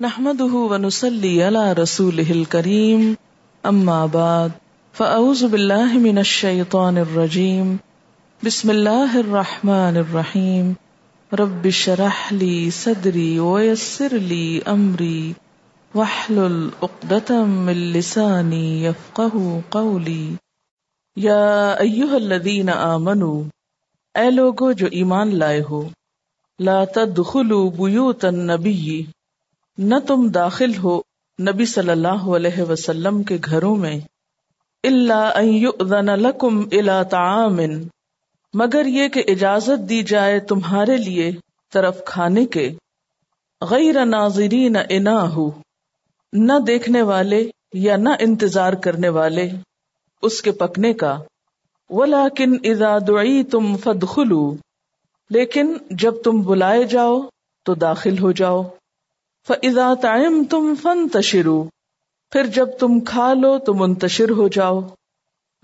نحمده ونسلي على رسوله الكريم. أما بعد، فأعوذ بالله من الشيطان الرجيم. بسم الله الرحمن الرحيم. رب اشرح لي صدري ويسر لي أمري. واحلل عقدة من لساني يفقه قولي. يا أيها الذين آمنوا، اے لوگو جو ایمان لائے ہو، لا تدخلوا بیوت النبی. نہ تم داخل ہو نبی صلی اللہ علیہ وسلم کے گھروں میں اللہ لکم الى تعام مگر یہ کہ اجازت دی جائے تمہارے لیے طرف کھانے کے۔ غیر ناظرین انا ہو نہ دیکھنے والے یا نہ انتظار کرنے والے اس کے پکنے کا۔ ولیکن اذا دعی تم فدخلو لیکن جب تم بلائے جاؤ تو داخل ہو جاؤ۔ فضا تائم تم فن تشرو پھر جب تم کھا لو تو منتشر ہو جاؤ۔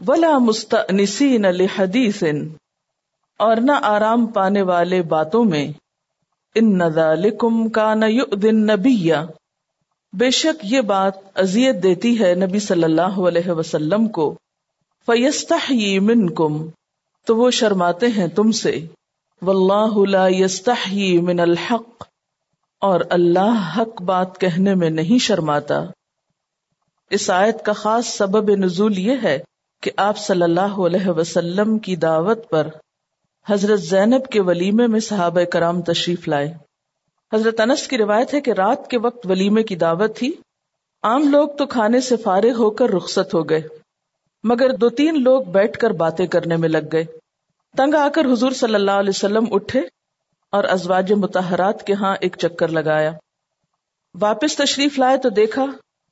ولا مستنسین لحدیث اور نہ آرام پانے والے باتوں میں۔ ان نذالکم کان یؤذن نبی بے شک یہ بات اذیت دیتی ہے نبی صلی اللہ علیہ وسلم کو۔ فیستحیی منکم تو وہ شرماتے ہیں تم سے۔ واللہ لا یستحیی من الحق۔ اور اللہ حق بات کہنے میں نہیں شرماتا۔ اس آیت کا خاص سبب نزول یہ ہے کہ آپ صلی اللہ علیہ وسلم کی دعوت پر حضرت زینب کے ولیمے میں صحابہ کرام تشریف لائے۔ حضرت انس کی روایت ہے کہ رات کے وقت ولیمے کی دعوت تھی۔ عام لوگ تو کھانے سے فارغ ہو کر رخصت ہو گئے، مگر دو تین لوگ بیٹھ کر باتیں کرنے میں لگ گئے۔ تنگ آ کر حضور صلی اللہ علیہ وسلم اٹھے۔ اور ازواج متحرات کے ہاں ایک چکر لگایا۔ واپس تشریف لائے تو دیکھا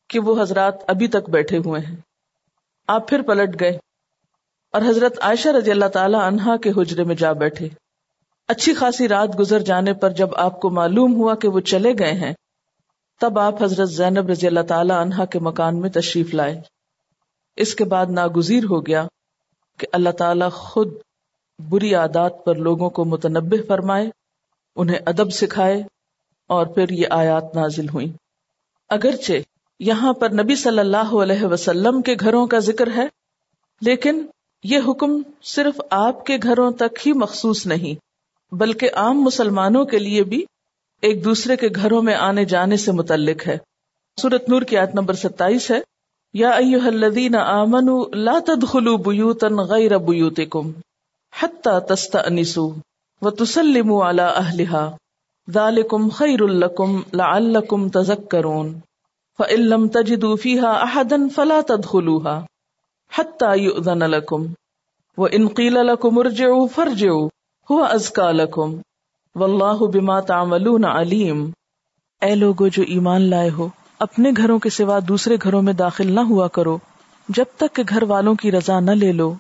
کہ وہ حضرات ابھی تک بیٹھے ہوئے ہیں۔ آپ پھر پلٹ گئے اور حضرت عائشہ رضی اللہ تعالی عنہا کے حجرے میں جا بیٹھے۔ اچھی خاصی رات گزر جانے پر جب آپ کو معلوم ہوا کہ وہ چلے گئے ہیں، تب آپ حضرت زینب رضی اللہ تعالی عنہا کے مکان میں تشریف لائے۔ اس کے بعد ناگزیر ہو گیا کہ اللہ تعالی خود بری عادات پر لوگوں کو متنبع فرمائے۔ انہیں ادب سکھائے اور پھر یہ آیات نازل ہوئی اگرچہ یہاں پر نبی صلی اللہ علیہ وسلم کے گھروں کا ذکر ہے، لیکن یہ حکم صرف آپ کے گھروں تک ہی مخصوص نہیں، بلکہ عام مسلمانوں کے لیے بھی ایک دوسرے کے گھروں میں آنے جانے سے متعلق ہے۔ سورت نور کی آیت نمبر ستائیس ہے، یا ایوہ الذین آمنوا لا تدخلوا بیوتا غیر بیوتکم حتی تستأنسوا۔ وتسلموا على اهلها ذلكم خير لكم لعلكم تذكرون. فإن لم تجدوا فيها أحدا فلا تدخلوها حتى يؤذن لكم. وإن قيل لكم ارجعوا فارجعوا. هو أزكى لكم. والله بما تعملون عليم. اے لوگو جو ایمان لائے ہو، اپنے گھروں کے سوا دوسرے گھروں میں داخل نہ ہوا کرو. جب تک کہ گھر والوں کی رضا نہ لے لو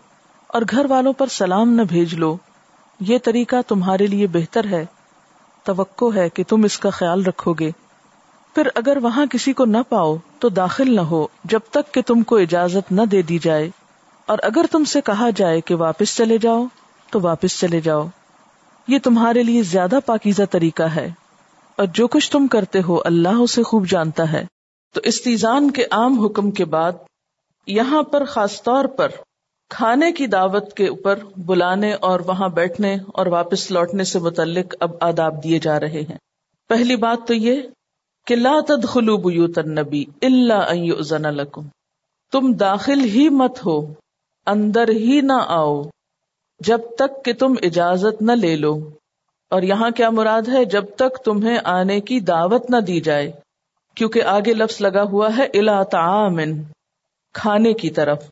اور گھر والوں پر سلام نہ بھیج لو۔ یہ طریقہ تمہارے لیے بہتر ہے۔ توقع ہے کہ تم اس کا خیال رکھو گے۔ پھر اگر وہاں کسی کو نہ پاؤ تو داخل نہ ہو جب تک کہ تم کو اجازت نہ دے دی جائے۔ اور اگر تم سے کہا جائے کہ واپس چلے جاؤ تو واپس چلے جاؤ۔ یہ تمہارے لیے زیادہ پاکیزہ طریقہ ہے۔ اور جو کچھ تم کرتے ہو اللہ اسے خوب جانتا ہے۔ تو استیزان کے عام حکم کے بعد یہاں پر خاص طور پر کھانے کی دعوت کے اوپر بلانے اور وہاں بیٹھنے اور واپس لوٹنے سے متعلق اب آداب دیے جا رہے ہیں۔ پہلی بات تو یہ کہ لا تدخلوا بیوت النبی الا ان یؤذن لکم۔ تم داخل ہی مت ہو، اندر ہی نہ آؤ، جب تک کہ تم اجازت نہ لے لو۔ اور یہاں کیا مراد ہے؟ جب تک تمہیں آنے کی دعوت نہ دی جائے، کیونکہ آگے لفظ لگا ہوا ہے الا تعامن کھانے کی طرف۔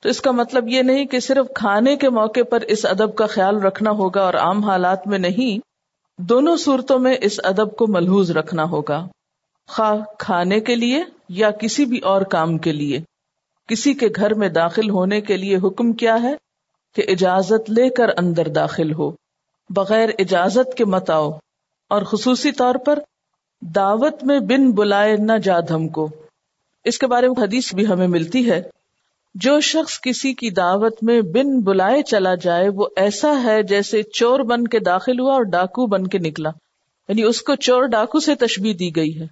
تو اس کا مطلب یہ نہیں کہ صرف کھانے کے موقع پر اس ادب کا خیال رکھنا ہوگا اور عام حالات میں نہیں، دونوں صورتوں میں اس ادب کو ملحوظ رکھنا ہوگا۔ خواہ کھانے کے لیے یا کسی بھی اور کام کے لیے۔ کسی کے گھر میں داخل ہونے کے لیے حکم کیا ہے کہ اجازت لے کر اندر داخل ہو۔ بغیر اجازت کے مت آؤ۔ اور خصوصی طور پر دعوت میں بن بلائے نہ جا دھم کو۔ اس کے بارے میں حدیث بھی ہمیں ملتی ہے۔ جو شخص کسی کی دعوت میں بن بلائے چلا جائے، وہ ایسا ہے جیسے چور بن کے داخل ہوا اور ڈاکو بن کے نکلا۔ یعنی اس کو چور ڈاکو سے تشبیح دی گئی ہے۔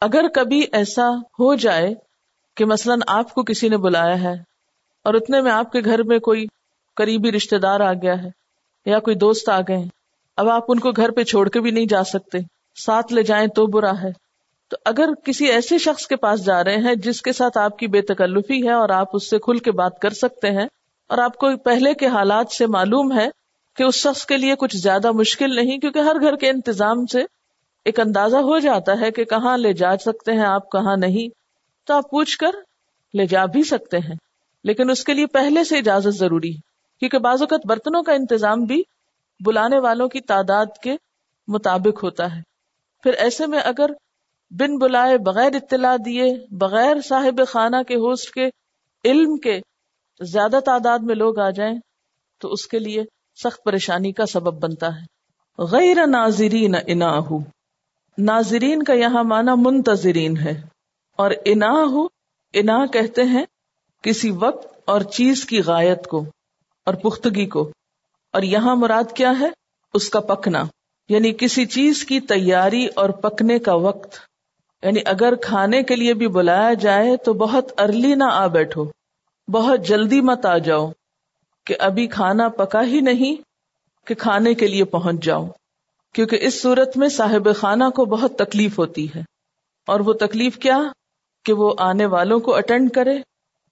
اگر کبھی ایسا ہو جائے کہ مثلاً آپ کو کسی نے بلایا ہے اور اتنے میں آپ کے گھر میں کوئی قریبی رشتے دار آ گیا ہے یا کوئی دوست آ گئے اب آپ ان کو گھر پہ چھوڑ کے بھی نہیں جا سکتے۔ ساتھ لے جائیں تو برا ہے۔ تو اگر کسی ایسے شخص کے پاس جا رہے ہیں جس کے ساتھ آپ کی بے تکلفی ہے اور آپ اس سے کھل کے بات کر سکتے ہیں اور آپ کو پہلے کے حالات سے معلوم ہے کہ اس شخص کے لیے کچھ زیادہ مشکل نہیں کیونکہ ہر گھر کے انتظام سے ایک اندازہ ہو جاتا ہے کہ کہاں لے جا سکتے ہیں، آپ کہاں نہیں، تو آپ پوچھ کر لے جا بھی سکتے ہیں۔ لیکن اس کے لیے پہلے سے اجازت ضروری ہے، کیونکہ بعض اوقات برتنوں کا انتظام بھی بلانے والوں کی تعداد کے مطابق ہوتا ہے۔ پھر ایسے میں اگر بن بلائے بغیر اطلاع دیے، بغیر صاحب خانہ کے ہوسٹ کے، علم کے زیادہ تعداد میں لوگ آ جائیں تو اس کے لیے سخت پریشانی کا سبب بنتا ہے۔ غیر ناظرین اناہ۔ ناظرین کا یہاں معنی منتظرین ہے۔ اور اناہ انا کہتے ہیں کسی وقت اور چیز کی غایت کو اور پختگی کو۔ اور یہاں مراد کیا ہے؟ اس کا پکنا یعنی کسی چیز کی تیاری اور پکنے کا وقت۔ یعنی اگر کھانے کے لیے بھی بلایا جائے تو بہت ارلی نہ آ بیٹھو۔ بہت جلدی مت آ جاؤ کہ ابھی کھانا پکا ہی نہیں کہ کھانے کے لیے پہنچ جاؤ۔ کیونکہ اس صورت میں صاحب خانہ کو بہت تکلیف ہوتی ہے۔ اور وہ تکلیف کیا؟ کہ وہ آنے والوں کو اٹینڈ کرے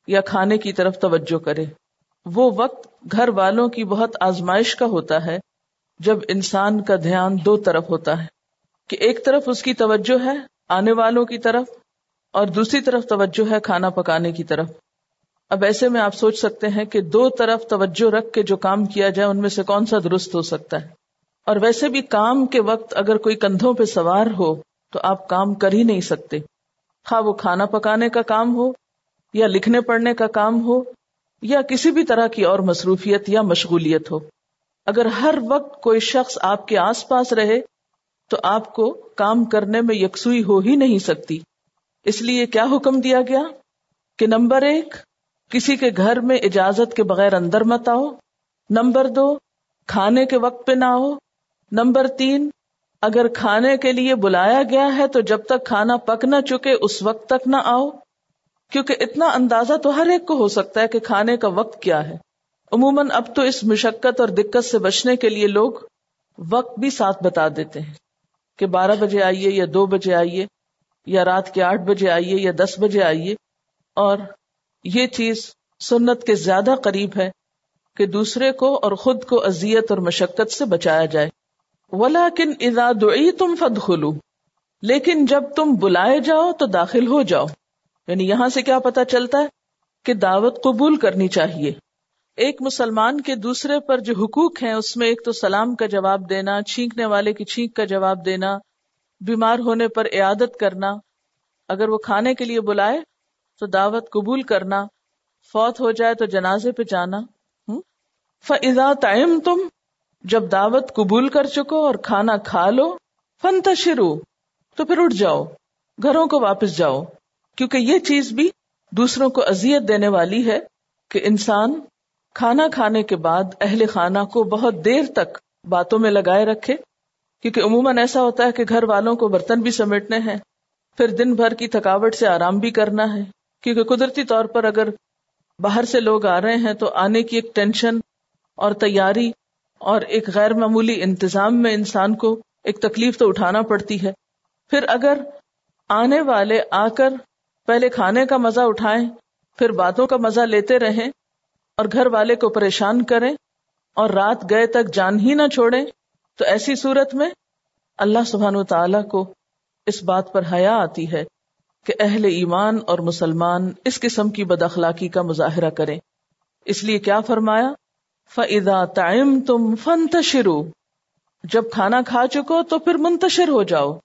یا کھانے کی طرف توجہ کرے۔ وہ وقت گھر والوں کی بہت آزمائش کا ہوتا ہے جب انسان کا دھیان دو طرف ہوتا ہے۔ کہ ایک طرف اس کی توجہ ہے آنے والوں کی طرف اور دوسری طرف توجہ ہے کھانا پکانے کی طرف۔ اب ایسے میں آپ سوچ سکتے ہیں کہ دو طرف توجہ رکھ کے جو کام کیا جائے ان میں سے کون سا درست ہو سکتا ہے۔ اور ویسے بھی کام کے وقت اگر کوئی کندھوں پہ سوار ہو تو آپ کام کر ہی نہیں سکتے۔ خواہ وہ کھانا پکانے کا کام ہو یا لکھنے پڑھنے کا کام ہو یا کسی بھی طرح کی اور مصروفیت یا مشغولیت ہو۔ اگر ہر وقت کوئی شخص آپ کے آس پاس رہے تو آپ کو کام کرنے میں یکسوئی ہو ہی نہیں سکتی۔ اس لیے کیا حکم دیا گیا؟ کہ نمبر ایک، کسی کے گھر میں اجازت کے بغیر اندر مت آؤ۔ نمبر دو، کھانے کے وقت پہ نہ آؤ۔ نمبر تین، اگر کھانے کے لیے بلایا گیا ہے تو جب تک کھانا پک نہ چکے اس وقت تک نہ آؤ۔ کیونکہ اتنا اندازہ تو ہر ایک کو ہو سکتا ہے کہ کھانے کا وقت کیا ہے۔ عموماً اب تو اس مشقت اور دقت سے بچنے کے لیے لوگ وقت بھی ساتھ بتا دیتے ہیں۔ کہ بارہ بجے آئیے یا دو بجے آئیے یا رات کے آٹھ بجے آئیے یا دس بجے آئیے اور یہ چیز سنت کے زیادہ قریب ہے کہ دوسرے کو اور خود کو اذیت اور مشقت سے بچایا جائے۔ ولا کن ادا دعی تم فد لیکن جب تم بلائے جاؤ تو داخل ہو جاؤ۔ یعنی یہاں سے کیا پتا چلتا ہے کہ دعوت قبول کرنی چاہیے۔ ایک مسلمان کے دوسرے پر جو حقوق ہیں، اس میں ایک تو سلام کا جواب دینا، چھینکنے والے کی چھینک کا جواب دینا، بیمار ہونے پر عیادت کرنا، اگر وہ کھانے کے لیے بلائے تو دعوت قبول کرنا، فوت ہو جائے تو جنازے پہ جانا فضا ٹائم تم جب دعوت قبول کر چکو اور کھانا کھا لو فن تشرو تو پھر اٹھ جاؤ، گھروں کو واپس جاؤ، کیونکہ یہ چیز بھی دوسروں کو اذیت دینے والی ہے کہ انسان کھانا کھانے کے بعد اہل خانہ کو بہت دیر تک باتوں میں لگائے رکھے، کیونکہ عموماً ایسا ہوتا ہے کہ گھر والوں کو برتن بھی سمیٹنے ہیں، پھر دن بھر کی تھکاوٹ سے آرام بھی کرنا ہے۔ کیونکہ قدرتی طور پر اگر باہر سے لوگ آ رہے ہیں تو آنے کی ایک ٹینشن اور تیاری اور ایک غیر معمولی انتظام میں انسان کو ایک تکلیف تو اٹھانا پڑتی ہے۔ پھر اگر آنے والے آ کر پہلے کھانے کا مزہ اٹھائیں، پھر باتوں کا مزہ لیتے رہیں اور گھر والے کو پریشان کریں اور رات گئے تک جان ہی نہ چھوڑیں، تو ایسی صورت میں اللہ سبحان و تعالی کو اس بات پر حیا آتی ہے کہ اہل ایمان اور مسلمان اس قسم کی بد اخلاقی کا مظاہرہ کریں۔ اس لیے کیا فرمایا؟ فضا تائم تم فن تشرو جب کھانا کھا چکو تو پھر منتشر ہو جاؤ۔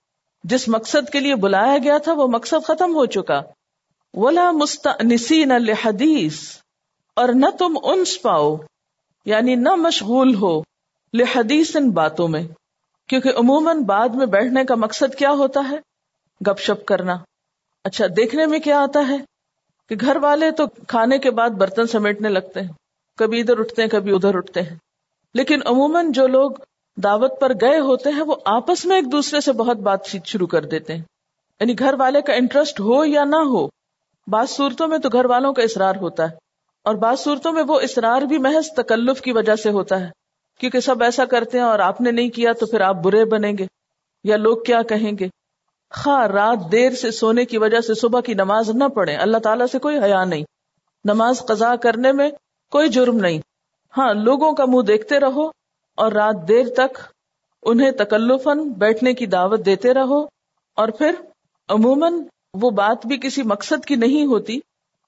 جس مقصد کے لیے بلایا گیا تھا وہ مقصد ختم ہو چکا۔ ولا مستنسین الحدیث اور نہ تم انس پاؤ یعنی نہ مشغول ہو لحدیث ان باتوں میں، کیونکہ عموماً بعد میں بیٹھنے کا مقصد کیا ہوتا ہے؟ گپ شپ کرنا۔ اچھا دیکھنے میں کیا آتا ہے؟ کہ گھر والے تو کھانے کے بعد برتن سمیٹنے لگتے ہیں، کبھی ادھر اٹھتے ہیں، کبھی ادھر اٹھتے ہیں۔ لیکن عموماً جو لوگ دعوت پر گئے ہوتے ہیں، وہ آپس میں ایک دوسرے سے بہت بات چیت شروع کر دیتے ہیں۔ یعنی گھر والے کا انٹرسٹ ہو یا نہ ہو، بعض صورتوں میں تو گھر والوں کا اصرار ہوتا ہے۔ اور بعض صورتوں میں وہ اصرار بھی محض تکلف کی وجہ سے ہوتا ہے۔ کیونکہ سب ایسا کرتے ہیں اور آپ نے نہیں کیا تو پھر آپ برے بنیں گے یا لوگ کیا کہیں گے؟ خواہ رات دیر سے سونے کی وجہ سے صبح کی نماز نہ پڑھے اللہ تعالیٰ سے کوئی حیا نہیں۔ نماز قضا کرنے میں کوئی جرم نہیں۔ ہاں لوگوں کا منہ دیکھتے رہو اور رات دیر تک انہیں تکلفن بیٹھنے کی دعوت دیتے رہو۔ اور پھر عموماً وہ بات بھی کسی مقصد کی نہیں ہوتی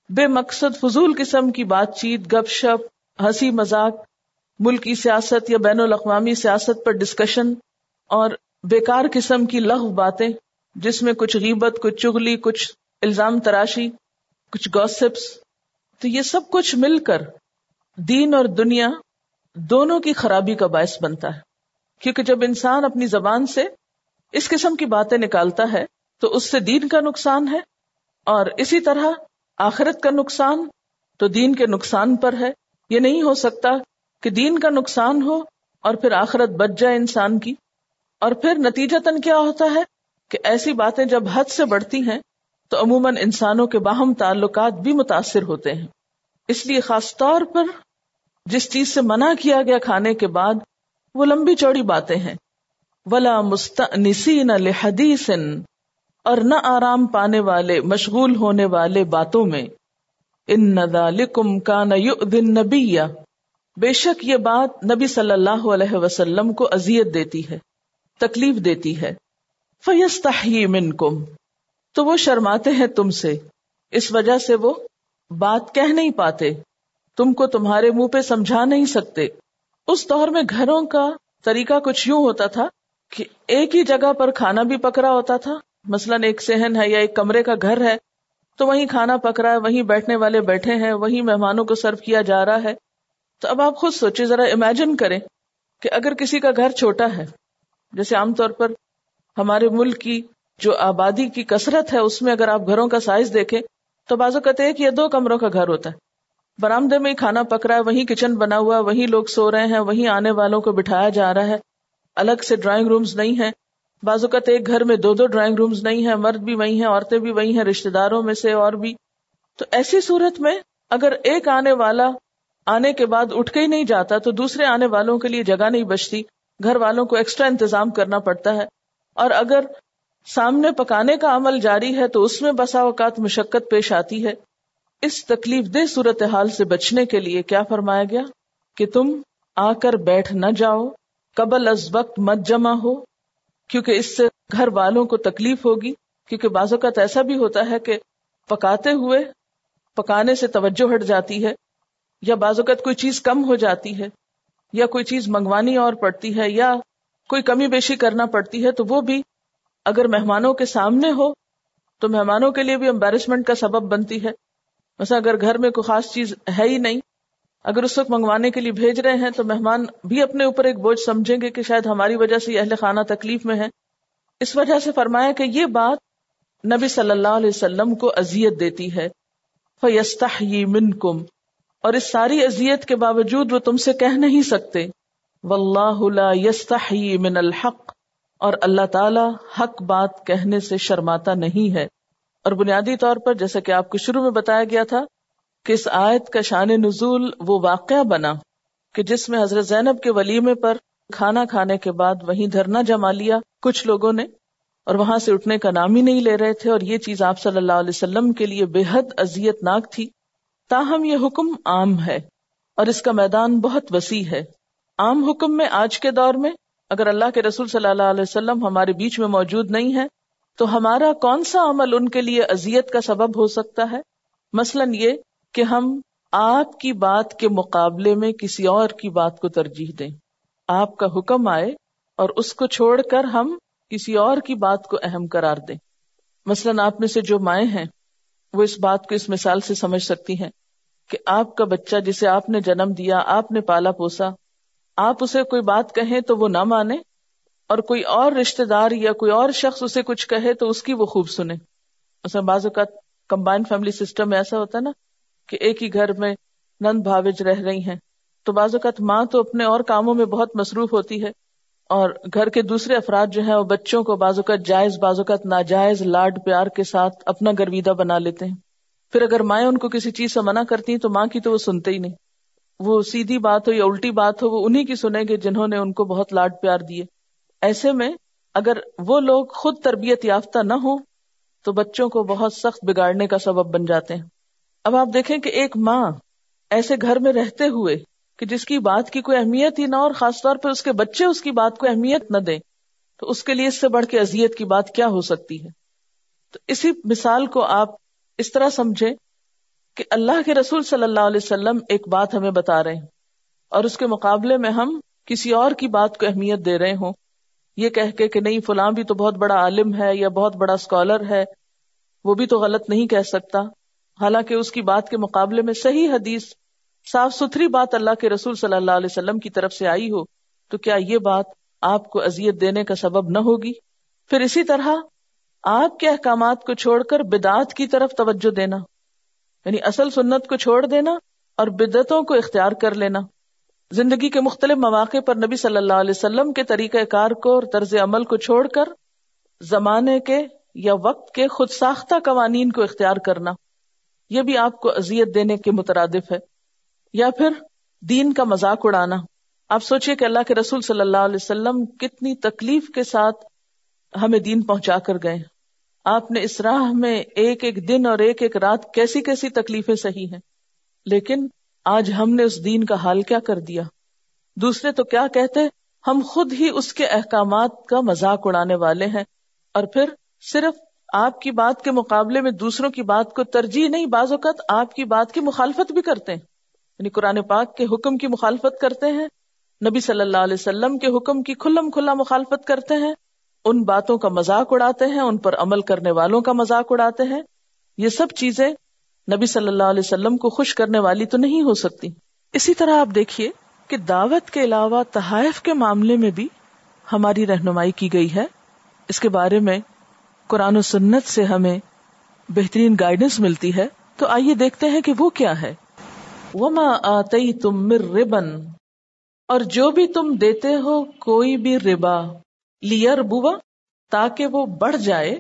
بے مقصد فضول قسم کی بات چیت، گپ شپ، ہنسی مذاق، ملکی سیاست یا بین الاقوامی سیاست پر ڈسکشن اور بیکار قسم کی لغ باتیں، جس میں کچھ غیبت، کچھ چگلی کچھ الزام تراشی، کچھ گوسپس تو یہ سب کچھ مل کر دین اور دنیا دونوں کی خرابی کا باعث بنتا ہے۔ کیونکہ جب انسان اپنی زبان سے اس قسم کی باتیں نکالتا ہے، تو اس سے دین کا نقصان ہے اور اسی طرح آخرت کا نقصان تو دین کے نقصان پر ہے۔ یہ نہیں ہو سکتا کہ دین کا نقصان ہو اور پھر آخرت بچ جائے انسان کی۔ اور پھر نتیجہ تن کیا ہوتا ہے کہ ایسی باتیں جب حد سے بڑھتی ہیں تو عموماً انسانوں کے باہم تعلقات بھی متاثر ہوتے ہیں۔ اس لیے خاص طور پر جس چیز سے منع کیا گیا کھانے کے بعد وہ لمبی چوڑی باتیں ہیں۔ ولا مستنسین لحدیث اور نہ آرام پانے والے، مشغول ہونے والے باتوں میں۔ ان ذالکم کان یؤذن نبیہ بے شک یہ بات نبی صلی اللہ علیہ وسلم کو اذیت دیتی ہے، تکلیف دیتی ہے۔ فیستحیی منکم۔ تو وہ شرماتے ہیں تم سے۔ اس وجہ سے وہ بات کہہ نہیں پاتے۔ تم کو تمہارے منہ پہ سمجھا نہیں سکتے۔ اس دور میں گھروں کا طریقہ کچھ یوں ہوتا تھا کہ ایک ہی جگہ پر کھانا بھی پکڑا ہوتا تھا۔ مثلاً ایک سہن ہے یا ایک کمرے کا گھر ہے، تو وہیں کھانا پک رہا ہے، وہیں بیٹھنے والے بیٹھے ہیں، وہیں مہمانوں کو سرو کیا جا رہا ہے۔ تو اب آپ خود سوچے ذرا امیجن کریں کہ اگر کسی کا گھر چھوٹا ہے، جیسے عام طور پر ہمارے ملک کی جو آبادی کی کثرت ہے، اس میں اگر آپ گھروں کا سائز دیکھیں، تو بازو کہتے ایک یا دو کمروں کا گھر ہوتا ہے۔ برامدے میں ہی کھانا پک رہا ہے، وہیں کچن بنا ہوا ہے، وہیں لوگ سو رہے ہیں، وہیں آنے والوں کو بٹھایا جا رہا ہے۔ الگ سے ڈرائنگ رومز نہیں ہیں۔ بازو کہتے ایک گھر میں دو دو ڈرائنگ رومز نہیں ہیں، مرد بھی وہی ہیں، عورتیں بھی وہی ہیں رشتے داروں میں سے اور بھی۔ تو ایسی صورت میں اگر ایک آنے والا آنے کے بعد اٹھ کے ہی نہیں جاتا تو دوسرے آنے والوں کے لیے جگہ نہیں بچتی، گھر والوں کو ایکسٹرا انتظام کرنا پڑتا ہے۔ اور اگر سامنے پکانے کا عمل جاری ہے تو اس میں بسا اوقات مشقت پیش آتی ہے۔ اس تکلیف دہ صورت حال سے بچنے کے لیے کیا فرمایا گیا؟ کہ تم آ کر بیٹھ نہ جاؤ، قبل از وقت مت جمع ہو۔ کیونکہ اس سے گھر والوں کو تکلیف ہوگی، کیونکہ بعض اوقات ایسا بھی ہوتا ہے کہ پکاتے ہوئے پکانے سے توجہ ہٹ جاتی ہے، یا بعض اوقات کوئی چیز کم ہو جاتی ہے، یا کوئی چیز منگوانی اور پڑتی ہے، یا کوئی کمی بیشی کرنا پڑتی ہے، تو وہ بھی اگر مہمانوں کے سامنے ہو، تو مہمانوں کے لیے بھی امبیرسمنٹ کا سبب بنتی ہے۔ مثلا اگر گھر میں کوئی خاص چیز ہے ہی نہیں اگر اس وقت منگوانے کے لیے بھیج رہے ہیں تو مہمان بھی اپنے اوپر ایک بوجھ سمجھیں گے کہ شاید ہماری وجہ سے اہل خانہ تکلیف میں ہے اس وجہ سے فرمایا کہ یہ بات نبی صلی اللہ علیہ وسلم کو اذیت دیتی ہے۔ فیستہ من کم اور اس ساری اذیت کے باوجود وہ تم سے کہہ نہیں سکتے۔ واللہ لا یستحی من الحق۔ اور اللہ تعالی حق بات کہنے سے شرماتا نہیں ہے۔ اور بنیادی طور پر جیسا کہ آپ کو شروع میں بتایا گیا تھا کہ اس آیت کا شان نزول وہ واقعہ بنا کہ جس میں حضرت زینب کے ولیمے پر کھانا کھانے کے بعد وہیں دھرنا جما لیا کچھ لوگوں نے اور وہاں سے اٹھنے کا نام ہی نہیں لے رہے تھے اور یہ چیز آپ صلی اللہ علیہ وسلم کے لیے بے حد اذیت ناک تھی۔ تاہم یہ حکم عام ہے اور اس کا میدان بہت وسیع ہے۔ عام حکم میں آج کے دور میں اگر اللہ کے رسول صلی اللہ علیہ وسلم ہمارے بیچ میں موجود نہیں ہے تو ہمارا کون سا عمل ان کے لیے اذیت کا سبب ہو سکتا ہے؟ مثلاً یہ کہ ہم آپ کی بات کے مقابلے میں کسی اور کی بات کو ترجیح دیں۔ آپ کا حکم آئے اور اس کو چھوڑ کر ہم کسی اور کی بات کو اہم قرار دیں۔ مثلاً آپ میں سے جو مائیں ہیں، وہ اس بات کو اس مثال سے سمجھ سکتی ہیں کہ آپ کا بچہ جسے آپ نے جنم دیا، آپ نے پالا پوسا، آپ اسے کوئی بات کہیں تو وہ نہ مانے اور کوئی اور رشتے دار یا کوئی اور شخص اسے کچھ کہے تو اس کی وہ خوب سنے مثلا بعض اوقات کمبائنڈ فیملی سسٹم میں ایسا ہوتا ہے نا کہ ایک ہی گھر میں نند بھاوج رہ رہی ہیں۔ تو بعض اوقات ماں تو اپنے اور کاموں میں بہت مصروف ہوتی ہے اور گھر کے دوسرے افراد جو ہیں وہ بچوں کو بازو کا جائز بازو کا ناجائز، لاڈ پیار کے ساتھ اپنا گرویدہ بنا لیتے ہیں۔ پھر اگر مائیں ان کو کسی چیز سے منع کرتی ہیں تو ماں کی تو وہ سنتے ہی نہیں۔ وہ سیدھی بات ہو یا الٹی بات ہو، وہ انہیں کی سنیں گے جنہوں نے ان کو بہت لاڈ پیار دیے۔ ایسے میں اگر وہ لوگ خود تربیت یافتہ نہ ہو تو بچوں کو بہت سخت بگاڑنے کا سبب بن جاتے ہیں۔ اب آپ دیکھیں کہ ایک ماں ایسے گھر میں رہتے ہوئے کہ جس کی بات کی کوئی اہمیت ہی نہ اور خاص طور پہ اس کے بچے اس کی بات کو اہمیت نہ دیں، تو اس کے لیے اس سے بڑھ کے اذیت کی بات کیا ہو سکتی ہے؟ تو اسی مثال کو آپ اس طرح سمجھے کہ اللہ کے رسول صلی اللہ علیہ وسلم ایک بات ہمیں بتا رہے ہیں اور اس کے مقابلے میں ہم کسی اور کی بات کو اہمیت دے رہے ہوں۔ یہ کہہ کے کہ نہیں، فلاں بھی تو بہت بڑا عالم ہے یا بہت بڑا اسکالر ہے، وہ بھی تو غلط نہیں کہہ سکتا۔ حالانکہ اس کی بات کے مقابلے میں صحیح حدیث، صاف ستھری بات اللہ کے رسول صلی اللہ علیہ وسلم کی طرف سے آئی ہو، تو کیا یہ بات آپ کو اذیت دینے کا سبب نہ ہوگی؟ پھر اسی طرح آپ کے احکامات کو چھوڑ کر بدعت کی طرف توجہ دینا یعنی اصل سنت کو چھوڑ دینا اور بدعتوں کو اختیار کر لینا۔ زندگی کے مختلف مواقع پر نبی صلی اللہ علیہ وسلم کے طریقہ کار کو اور طرز عمل کو چھوڑ کر زمانے کے یا وقت کے خود ساختہ قوانین کو اختیار کرنا۔ یہ بھی آپ کو اذیت دینے کے مترادف ہے۔ یا پھر دین کا مذاق اڑانا۔ آپ سوچئے کہ اللہ کے رسول صلی اللہ علیہ وسلم کتنی تکلیف کے ساتھ ہمیں دین پہنچا کر گئے۔ آپ نے اس راہ میں ایک ایک دن اور ایک ایک رات کیسی کیسی تکلیفیں سہی ہیں۔ لیکن آج ہم نے اس دین کا حال کیا کر دیا۔ دوسرے تو کیا کہتے ہم خود ہی اس کے احکامات کا مذاق اڑانے والے ہیں اور پھر صرف آپ کی بات کے مقابلے میں دوسروں کی بات کو ترجیح نہیں، بعض اوقات آپ کی بات کی مخالفت بھی کرتے ہیں۔ یعنی قرآن پاک کے حکم کی مخالفت کرتے ہیں، نبی صلی اللہ علیہ وسلم کے حکم کی کھلم کھلا مخالفت کرتے ہیں، ان باتوں کا مذاق اڑاتے ہیں، ان پر عمل کرنے والوں کا مذاق اڑاتے ہیں۔ یہ سب چیزیں نبی صلی اللہ علیہ وسلم کو خوش کرنے والی تو نہیں ہو سکتی۔ اسی طرح آپ دیکھیے کہ دعوت کے علاوہ تحائف کے معاملے میں بھی ہماری رہنمائی کی گئی ہے۔ اس کے بارے میں قرآن و سنت سے ہمیں بہترین گائیڈنس ملتی ہے، تو آئیے دیکھتے ہیں کہ وہ کیا ہے۔ وما آتی تم مر ربن اور جو بھی تم دیتے ہو، کوئی بھی ربا۔ لیئر بوا تاکہ وہ بڑھ جائے۔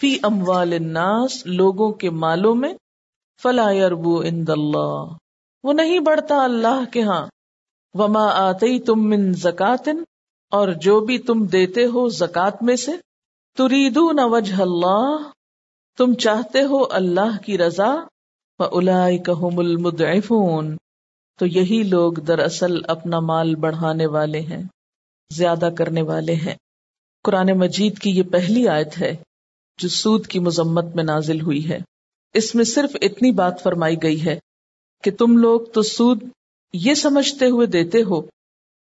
فی اموال الناس، لوگوں کے مالوں میں۔ فلا یربو اند اللہ وہ نہیں بڑھتا اللہ کے ہاں۔ وما آتی تم من زکاتن اور جو بھی تم دیتے ہو زکات میں سے۔ تریدون وجہ اللہ، تم چاہتے ہو اللہ کی رضا فَأُولَئِكَ الْمُدْعِفُونَ تو یہی لوگ دراصل اپنا مال بڑھانے والے ہیں، زیادہ کرنے والے ہیں۔ قرآن مجید کی یہ پہلی آیت ہے، جو سود کی مذمت میں نازل ہوئی ہے۔ اس میں صرف اتنی بات فرمائی گئی ہے کہ تم لوگ تو سود یہ سمجھتے ہوئے دیتے ہو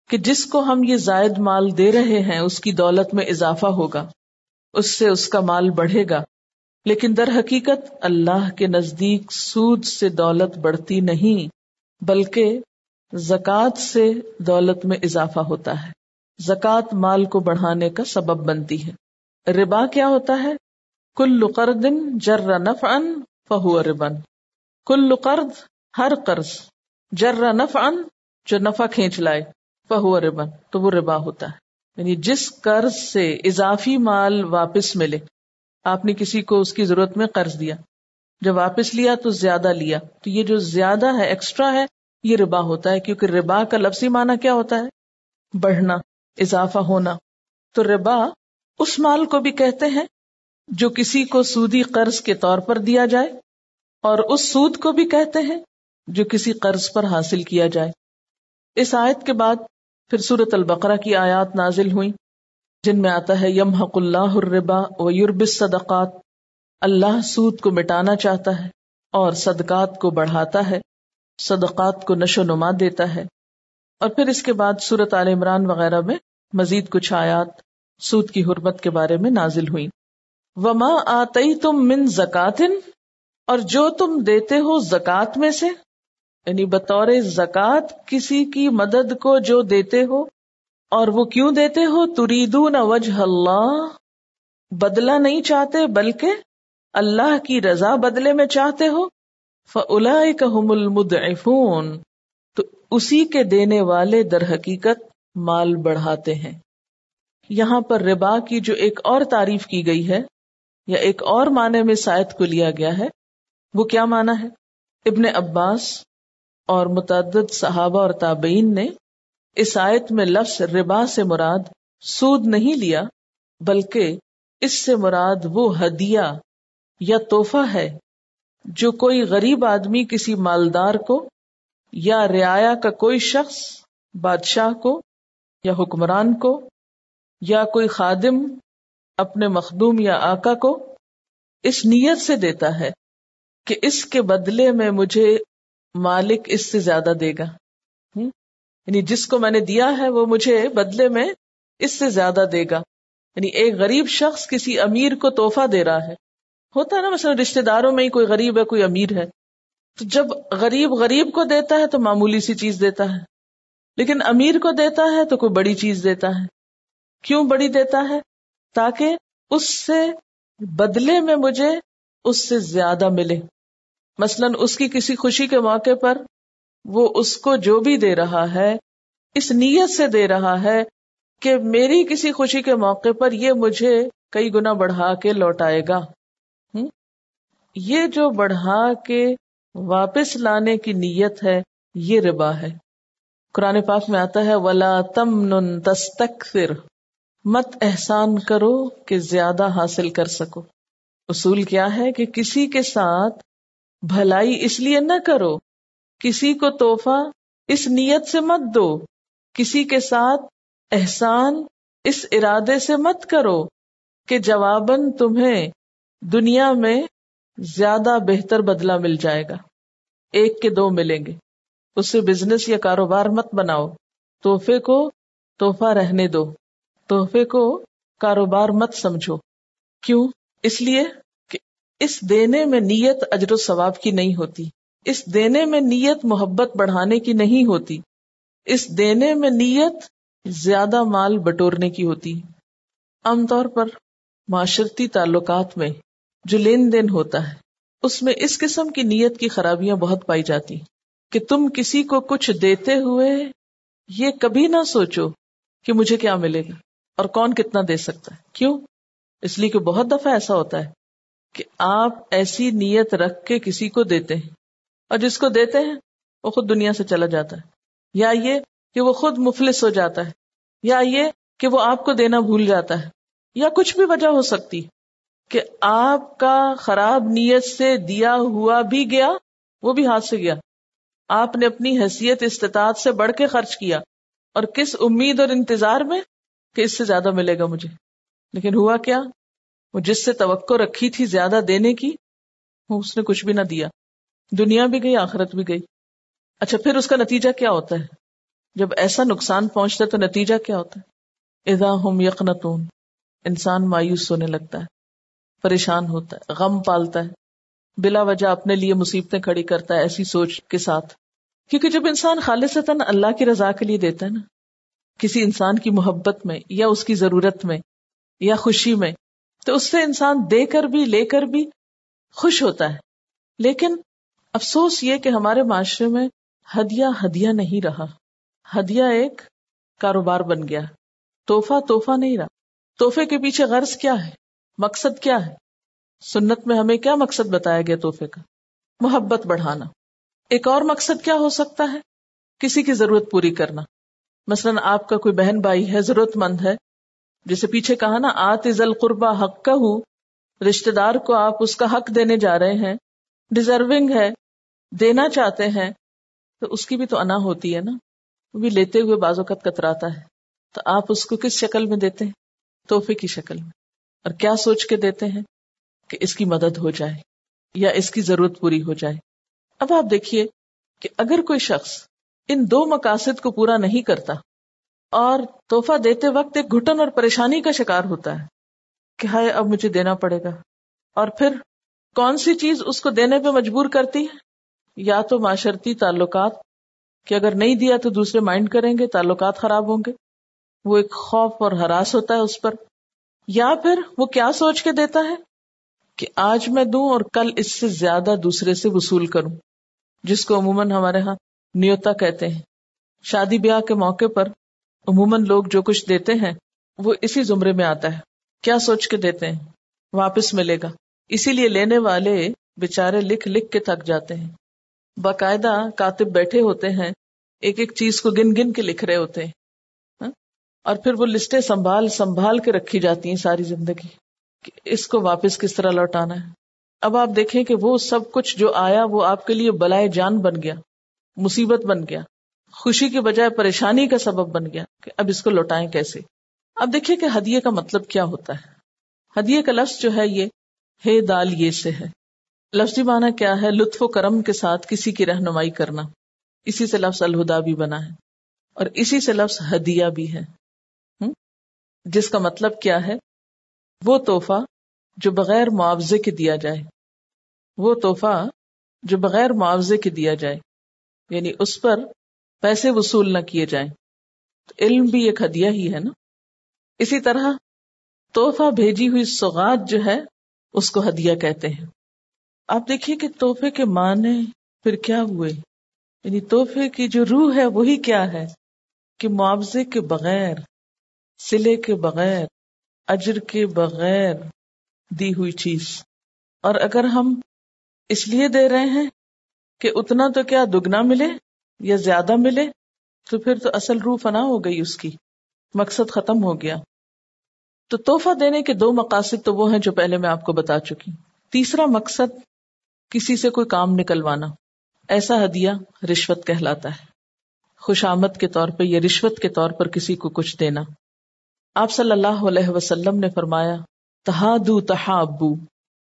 کہ جس کو ہم یہ زائد مال دے رہے ہیں، اس کی دولت میں اضافہ ہوگا۔ اس سے اس کا مال بڑھے گا۔ لیکن در حقیقت اللہ کے نزدیک سود سے دولت بڑھتی نہیں، بلکہ زکوٰۃ سے دولت میں اضافہ ہوتا ہے۔ زکوٰۃ مال کو بڑھانے کا سبب بنتی ہے۔ ربا کیا ہوتا ہے؟ کل قرض جر نف ان فہو ربن۔ کل قرض ہر قرض، جر نف ان جو نفع کھینچ لائے، فہو ربن۔ تو وہ ربا ہوتا ہے۔ یعنی جس قرض سے اضافی مال واپس ملے، آپ نے کسی کو اس کی ضرورت میں قرض دیا۔ جب واپس لیا تو زیادہ لیا۔ تو یہ جو زیادہ ہے ایکسٹرا ہے، یہ ربا ہوتا ہے، کیونکہ ربا کا لفظی معنی کیا ہوتا ہے؟ بڑھنا، اضافہ ہونا۔ تو ربا اس مال کو بھی کہتے ہیں جو کسی کو سودی قرض کے طور پر دیا جائے، اور اس سود کو بھی کہتے ہیں جو کسی قرض پر حاصل کیا جائے۔ اس آیت کے بعد پھر سورت البقرہ کی آیات نازل ہوئی جن میں آتا ہے یم حق اللہ الربا و یورب صدقات اللہ سود کو مٹانا چاہتا ہے اور صدقات کو بڑھاتا ہے، صدقات کو نشو نما دیتا ہے۔ اور پھر اس کے بعد سورت عال عمران وغیرہ میں مزید کچھ آیات سود کی حرمت کے بارے میں نازل ہوئی وما آتی تم من زکاتن اور جو تم دیتے ہو زکات میں سے یعنی بطور زکات کسی کی مدد کو جو دیتے ہو، اور وہ کیوں دیتے ہو؟ تریدو نہ وجہ اللہ۔ بدلا نہیں چاہتے، بلکہ اللہ کی رضا بدلے میں چاہتے ہو۔ فلا المدعفون تو اسی کے دینے والے در حقیقت مال بڑھاتے ہیں۔ یہاں پر ربا کی جو ایک اور تعریف کی گئی ہے، یا ایک اور معنی میں سائد کو لیا گیا ہے، وہ کیا مانا ہے؟ ابن عباس اور متعدد صحابہ اور تابعین نے اس آیت میں لفظ ربا سے مراد سود نہیں لیا، بلکہ اس سے مراد وہ ہدیہ یا توحفہ ہے جو کوئی غریب آدمی کسی مالدار کو یا رعایا کا کوئی شخص، بادشاہ کو یا حکمران کو یا کوئی خادم اپنے مخدوم یا آقا کو اس نیت سے دیتا ہے کہ اس کے بدلے میں مجھے مالک اس سے زیادہ دے گا۔ یعنی جس کو میں نے دیا ہے وہ مجھے بدلے میں اس سے زیادہ دے گا۔ یعنی ایک غریب شخص کسی امیر کو توحفہ دے رہا ہے۔ ہوتا ہے نا مثلا رشتے داروں میں ہی کوئی غریب ہے، کوئی امیر ہے۔ تو جب غریب غریب کو دیتا ہے تو معمولی سی چیز دیتا ہے۔ لیکن امیر کو دیتا ہے تو کوئی بڑی چیز دیتا ہے۔ کیوں بڑی دیتا ہے؟ تاکہ اس سے بدلے میں مجھے اس سے زیادہ ملے۔ مثلا اس کی کسی خوشی کے موقع پر وہ اس کو جو بھی دے رہا ہے، اس نیت سے دے رہا ہے کہ میری کسی خوشی کے موقع پر یہ مجھے کئی گنا بڑھا کے لوٹائے گا۔ یہ جو بڑھا کے واپس لانے کی نیت ہے، یہ ربا ہے۔ قرآن پاک میں آتا ہے، ولا تم تستک مت احسان کرو کہ زیادہ حاصل کر سکو۔ اصول کیا ہے کہ کسی کے ساتھ بھلائی اس لیے نہ کرو۔ کسی کو توحفہ اس نیت سے مت دو۔ کسی کے ساتھ احسان اس ارادے سے مت کرو کہ جواباً تمہیں دنیا میں زیادہ بہتر بدلہ مل جائے گا۔ ایک کے دو ملیں گے۔ اس سے بزنس یا کاروبار مت بناؤ۔ تحفے کو تحفہ رہنے دو۔ تحفے کو کاروبار مت سمجھو۔ کیوں؟ اس لیے اس دینے میں نیت اجر و ثواب کی نہیں ہوتی۔ اس دینے میں نیت محبت بڑھانے کی نہیں ہوتی۔ اس دینے میں نیت زیادہ مال بٹورنے کی ہوتی۔ عام طور پر معاشرتی تعلقات میں جو لین دین ہوتا ہے، اس میں اس قسم کی نیت کی خرابیاں بہت پائی جاتی کہ تم کسی کو کچھ دیتے ہوئے یہ کبھی نہ سوچو کہ مجھے کیا ملے گا اور کون کتنا دے سکتا ہے۔ کیوں؟ اس لیے کہ بہت دفعہ ایسا ہوتا ہے کہ آپ ایسی نیت رکھ کے کسی کو دیتے ہیں اور جس کو دیتے ہیں وہ خود دنیا سے چلا جاتا ہے۔ یا یہ کہ وہ خود مفلس ہو جاتا ہے۔ یا یہ کہ وہ آپ کو دینا بھول جاتا ہے۔ یا کچھ بھی وجہ ہو سکتی کہ آپ کا خراب نیت سے دیا ہوا بھی گیا، وہ بھی ہاتھ سے گیا۔ آپ نے اپنی حیثیت، استطاعت سے بڑھ کے خرچ کیا۔ اور کس امید اور انتظار میں کہ اس سے زیادہ ملے گا مجھے۔ لیکن ہوا کیا؟ وہ جس سے توقع رکھی تھی زیادہ دینے کی، وہ اس نے کچھ بھی نہ دیا۔ دنیا بھی گئی، آخرت بھی گئی۔ اچھا پھر اس کا نتیجہ کیا ہوتا ہے؟ جب ایسا نقصان پہنچتا ہے تو نتیجہ کیا ہوتا ہے؟ ادا ہم یقنتون انسان مایوس ہونے لگتا ہے، پریشان ہوتا ہے، غم پالتا ہے۔ بلا وجہ اپنے لیے مصیبتیں کھڑی کرتا ہے ایسی سوچ کے ساتھ۔ کیونکہ جب انسان خالص اللہ کی رضا کے لیے دیتا ہے نا، کسی انسان کی محبت میں یا اس کی ضرورت میں یا خوشی میں تو اس سے انسان دے کر بھی، لے کر بھی خوش ہوتا ہے۔ لیکن افسوس یہ کہ ہمارے معاشرے میں ہدیہ ہدیہ نہیں رہا۔ ہدیہ ایک کاروبار بن گیا۔ توحفہ توحفہ نہیں رہا۔ توحفے کے پیچھے غرض کیا ہے؟ مقصد کیا ہے؟ سنت میں ہمیں کیا مقصد بتایا گیا تحفے کا؟ محبت بڑھانا۔ ایک اور مقصد کیا ہو سکتا ہے؟ کسی کی ضرورت پوری کرنا۔ مثلاً آپ کا کوئی بہن بھائی ہے ضرورت مند ہے جسے پیچھے کہا نا، آت ازل قربا حق کا ہوں رشتے دار کو آپ اس کا حق دینے جا رہے ہیں ڈیزرونگ ہے، دینا چاہتے ہیں، تو اس کی بھی تو انا ہوتی ہے نا، وہ بھی لیتے ہوئے بازو کتراتا ہے۔ تو آپ اس کو کس شکل میں دیتے ہیں؟ تحفے کی شکل میں۔ اور کیا سوچ کے دیتے ہیں؟ کہ اس کی مدد ہو جائے، یا اس کی ضرورت پوری ہو جائے۔ اب آپ دیکھیے کہ اگر کوئی شخص ان دو مقاصد کو پورا نہیں کرتا اور توحفہ دیتے وقت ایک گھٹن اور پریشانی کا شکار ہوتا ہے کہ ہائے، اب مجھے دینا پڑے گا۔ اور پھر کون سی چیز اس کو دینے پہ مجبور کرتی؟ ہے یا تو معاشرتی تعلقات، کہ اگر نہیں دیا تو دوسرے مائنڈ کریں گے، تعلقات خراب ہوں گے۔ وہ ایک خوف اور ہراس ہوتا ہے اس پر۔ یا پھر وہ کیا سوچ کے دیتا ہے؟ کہ آج میں دوں اور کل اس سے زیادہ دوسرے سے وصول کروں، جس کو عموماً ہمارے ہاں نیوتا کہتے ہیں۔ شادی بیاہ کے موقع پر عموماً لوگ جو کچھ دیتے ہیں، وہ اسی زمرے میں آتا ہے۔ کیا سوچ کے دیتے ہیں؟ واپس ملے گا۔ اسی لیے لینے والے بےچارے لکھ لکھ کے تھک جاتے ہیں۔ باقاعدہ کاتب بیٹھے ہوتے ہیں، ایک ایک چیز کو گن گن کے لکھ رہے ہوتے ہیں۔ ہاں؟ اور پھر وہ لسٹیں سنبھال سنبھال کے رکھی جاتی ہیں ساری زندگی اس کو واپس کس طرح لوٹانا ہے۔ اب آپ دیکھیں کہ وہ سب کچھ جو آیا وہ آپ کے لیے بلائے جان بن گیا، مصیبت بن گیا۔ خوشی کے بجائے پریشانی کا سبب بن گیا کہ اب اس کو لوٹائیں کیسے؟ اب دیکھیے کہ ہدیے کا مطلب کیا ہوتا ہے۔ ہدیے کا لفظ جو ہے یہ ہے دال یہ سے ہے۔ لفظی معنی کیا ہے؟ لطف و کرم کے ساتھ کسی کی رہنمائی کرنا۔ اسی سے لفظ الہدا بھی بنا ہے اور اسی سے لفظ ہدیہ بھی ہے۔ جس کا مطلب کیا ہے؟ وہ توحفہ جو بغیر معاوضے کے دیا جائے۔ وہ توحفہ جو بغیر معاوضے کے دیا جائے۔ یعنی اس پر پیسے وصول نہ کیے جائیں۔ تو علم بھی ایک ہدیہ ہی ہے نا۔ اسی طرح توحفہ بھیجی ہوئی سوگات جو ہے، اس کو ہدیہ کہتے ہیں۔ آپ دیکھیے کہ تحفے کے معنی پھر کیا ہوئے؟ یعنی تحفے کی جو روح ہے، وہی کیا ہے؟ کہ معاوضے کے بغیر سلے کے بغیر، اجر کے بغیر دی ہوئی چیز۔ اور اگر ہم اس لیے دے رہے ہیں کہ اتنا تو کیا دگنا ملے؟ یا زیادہ ملے تو پھر تو اصل روح فنا ہو گئی اس کی، مقصد ختم ہو گیا۔ تو توحفہ دینے کے دو مقاصد تو وہ ہیں جو پہلے میں آپ کو بتا چکی۔ تیسرا مقصد، کسی سے کوئی کام نکلوانا۔ ایسا ہدیہ رشوت کہلاتا ہے۔ خوش آمد کے طور پہ یا رشوت کے طور پر کسی کو کچھ دینا۔ آپ صلی اللہ علیہ وسلم نے فرمایا، تہادو تحابو۔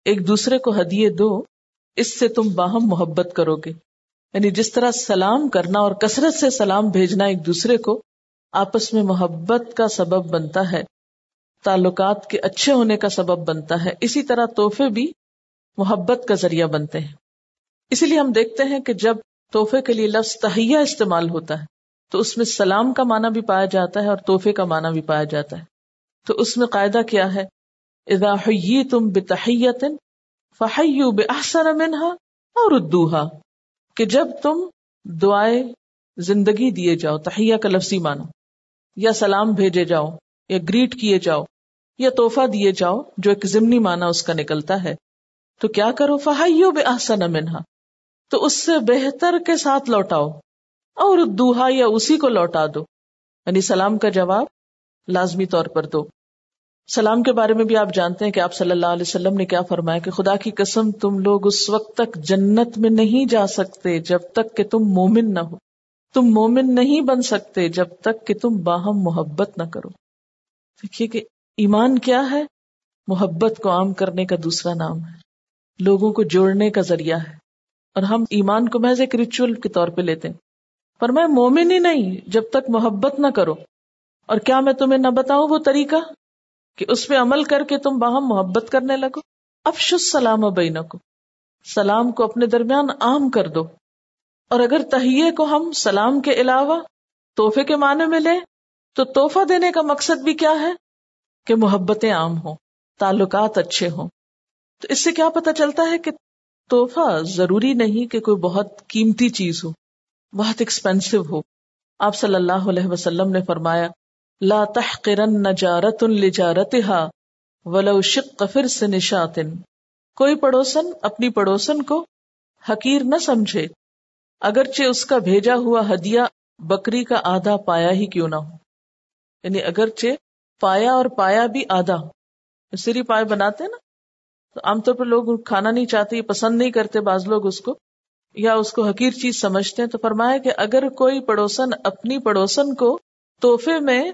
ایک دوسرے کو ہدیے دو، اس سے تم باہم محبت کرو گے۔ یعنی جس طرح سلام کرنا اور کثرت سے سلام بھیجنا ایک دوسرے کو آپس میں محبت کا سبب بنتا ہے، تعلقات کے اچھے ہونے کا سبب بنتا ہے، اسی طرح تحفے بھی محبت کا ذریعہ بنتے ہیں۔ اسی لیے ہم دیکھتے ہیں کہ جب تحفے کے لیے لفظ تہیا استعمال ہوتا ہے، تو اس میں سلام کا معنی بھی پایا جاتا ہے اور تحفے کا معنی بھی پایا جاتا ہے۔ تو اس میں قاعدہ کیا ہے؟ اذا حییتم بتحیت فحیو باحسن منها اور ردوها کہ جب تم دعائیں زندگی دیے جاؤ تہیا کا لفظی مانو یا سلام بھیجے جاؤ، یا گریٹ کیے جاؤ، یا توحفہ دیے جاؤ، جو ایک ضمنی مانا اس کا نکلتا ہے، تو کیا کرو؟ فہائیو بے آسن منہا، تو اس سے بہتر کے ساتھ لوٹاؤ، اور دوہا یا اسی کو لوٹا دو یعنی سلام کا جواب لازمی طور پر دو۔ سلام کے بارے میں بھی آپ جانتے ہیں کہ آپ صلی اللہ علیہ وسلم نے کیا فرمایا کہ خدا کی قسم تم لوگ اس وقت تک جنت میں نہیں جا سکتے جب تک کہ تم مومن نہ ہو۔ تم مومن نہیں بن سکتے جب تک کہ تم باہم محبت نہ کرو۔ دیکھیے کہ ایمان کیا ہے؟ محبت کو عام کرنے کا دوسرا نام ہے۔ لوگوں کو جوڑنے کا ذریعہ ہے۔ اور ہم ایمان کو محض ایک ریچول کے طور پہ لیتے ہیں۔ پر میں مومن ہی نہیں جب تک محبت نہ کرو۔ اور کیا میں تمہیں نہ بتاؤں وہ طریقہ؟ کہ اس پہ عمل کر کے تم باہم محبت کرنے لگو۔ افش السلام بین کو سلام کو اپنے درمیان عام کر دو۔ اور اگر تہیے کو ہم سلام کے علاوہ توحفے کے معنی میں لیں، تو توحفہ دینے کا مقصد بھی کیا ہے؟ کہ محبتیں عام ہوں، تعلقات اچھے ہوں۔ تو اس سے کیا پتا چلتا ہے کہ توحفہ ضروری نہیں کہ کوئی بہت قیمتی چیز ہو، بہت ایکسپینسو ہو۔ آپ صلی اللہ علیہ وسلم نے فرمایا لا تحقرن نجارت لجارتها ولو شق فر سے نشاتن کوئی پڑوسن اپنی پڑوسن کو حقیر نہ سمجھے، اگرچہ اس کا بھیجا ہوا ہدیہ بکری کا آدھا پایا ہی کیوں نہ ہو۔ یعنی اگرچہ پایا اور پایا بھی آدھا۔ سری پائے بناتے نا۔ تو عام طور پر لوگ کھانا نہیں چاہتے پسند نہیں کرتے بعض لوگ اس کو، یا اس کو حقیر چیز سمجھتے ہیں۔ تو فرمایا کہ اگر کوئی پڑوسن اپنی پڑوسن کو توحفے میں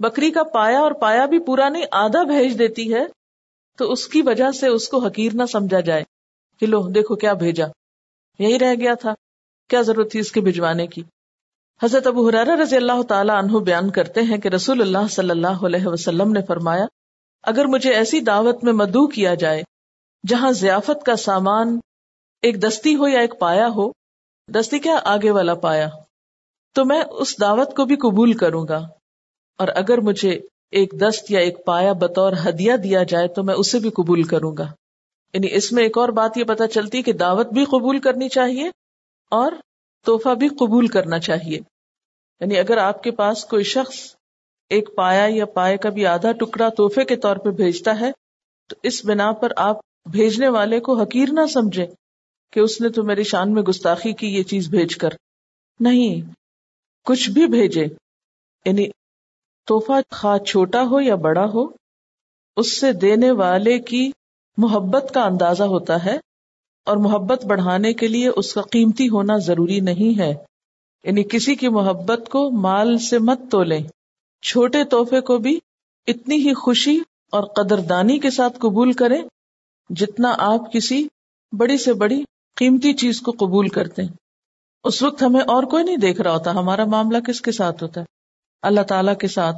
بکری کا پایا اور پایا بھی پورا نہیں، آدھا بھیج دیتی ہے، تو اس کی وجہ سے اس کو حقیر نہ سمجھا جائے کہ لو، دیکھو کیا بھیجا۔ یہی رہ گیا تھا۔ کیا ضرورت تھی اس کے بھجوانے کی؟ حضرت ابو حرارہ رضی اللہ تعالیٰ عنہ بیان کرتے ہیں کہ رسول اللہ صلی اللہ علیہ وسلم نے فرمایا، اگر مجھے ایسی دعوت میں مدعو کیا جائے جہاں ضیافت کا سامان ایک دستی ہو یا ایک پایا ہو، دستی کیا آگے والا پایا؟ تو میں اس دعوت کو بھی قبول کروں گا۔ اور اگر مجھے ایک دست یا ایک پایا بطور ہدیہ دیا جائے تو میں اسے بھی قبول کروں گا۔ یعنی اس میں ایک اور بات یہ پتا چلتی کہ دعوت بھی قبول کرنی چاہیے اور تحفہ بھی قبول کرنا چاہیے۔ یعنی اگر آپ کے پاس کوئی شخص ایک پایا یا پائے کا بھی آدھا ٹکڑا تحفے کے طور پہ بھیجتا ہے، تو اس بنا پر آپ بھیجنے والے کو حقیر نہ سمجھے کہ اس نے تو میری شان میں گستاخی کی، یہ چیز بھیج کر۔ نہیں، کچھ بھی بھیجے۔ یعنی توحفہ خواہ چھوٹا ہو یا بڑا ہو، اس سے دینے والے کی محبت کا اندازہ ہوتا ہے اور محبت بڑھانے کے لیے اس کا قیمتی ہونا ضروری نہیں ہے۔ یعنی کسی کی محبت کو مال سے مت تولیں۔ چھوٹے تحفے کو بھی اتنی ہی خوشی اور قدردانی کے ساتھ قبول کریں جتنا آپ کسی بڑی سے بڑی قیمتی چیز کو قبول کرتے ہیں۔ اس وقت ہمیں اور کوئی نہیں دیکھ رہا ہوتا، ہمارا معاملہ کس کے ساتھ ہوتا ہے؟ اللہ تعالیٰ کے ساتھ۔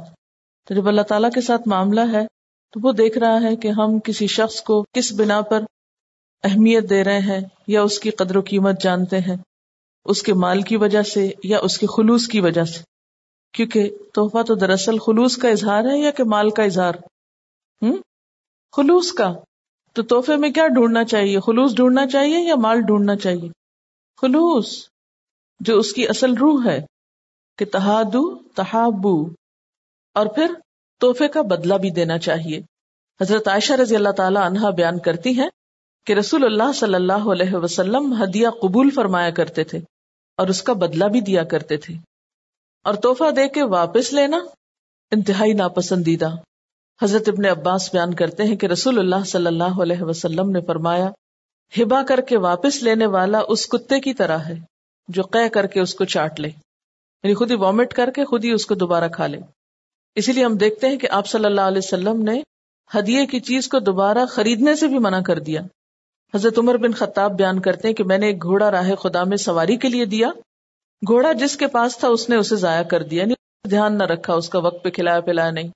تو جب اللہ تعالیٰ کے ساتھ معاملہ ہے، تو وہ دیکھ رہا ہے کہ ہم کسی شخص کو کس بنا پر اہمیت دے رہے ہیں یا اس کی قدر و قیمت جانتے ہیں، اس کے مال کی وجہ سے یا اس کے خلوص کی وجہ سے۔ کیونکہ تحفہ تو دراصل خلوص کا اظہار ہے یا کہ مال کا اظہار؟ ہوں خلوص کا۔ تو تحفے میں کیا ڈھونڈنا چاہیے؟ خلوص ڈھونڈنا چاہیے یا مال ڈھونڈنا چاہیے؟ خلوص، جو اس کی اصل روح ہے۔ کہ تہادو، تحابو، اور پھر تحفے کا بدلہ بھی دینا چاہیے۔ حضرت عائشہ رضی اللہ تعالی عنہا بیان کرتی ہیں کہ رسول اللہ صلی اللہ علیہ وسلم ہدیہ قبول فرمایا کرتے تھے اور اس کا بدلہ بھی دیا کرتے تھے۔ اور تحفہ دے کے واپس لینا انتہائی ناپسندیدہ۔ حضرت ابن عباس بیان کرتے ہیں کہ رسول اللہ صلی اللہ علیہ وسلم نے فرمایا ہبا کر کے واپس لینے والا اس کتے کی طرح ہے جو قے کر کے اس کو چاٹ لے۔ یعنی خود ہی وامٹ کر کے خود ہی اس کو دوبارہ کھا لے۔ اسی لیے ہم دیکھتے ہیں کہ آپ صلی اللہ علیہ وسلم نے ہدیے کی چیز کو دوبارہ خریدنے سے بھی منع کر دیا۔ حضرت عمر بن خطاب بیان کرتے ہیں کہ میں نے ایک گھوڑا راہ خدا میں سواری کے لیے دیا۔ گھوڑا جس کے پاس تھا اس نے اسے ضائع کر دیا یعنی دھیان نہ رکھا، اس کا وقت پہ کھلایا پلایا نہیں۔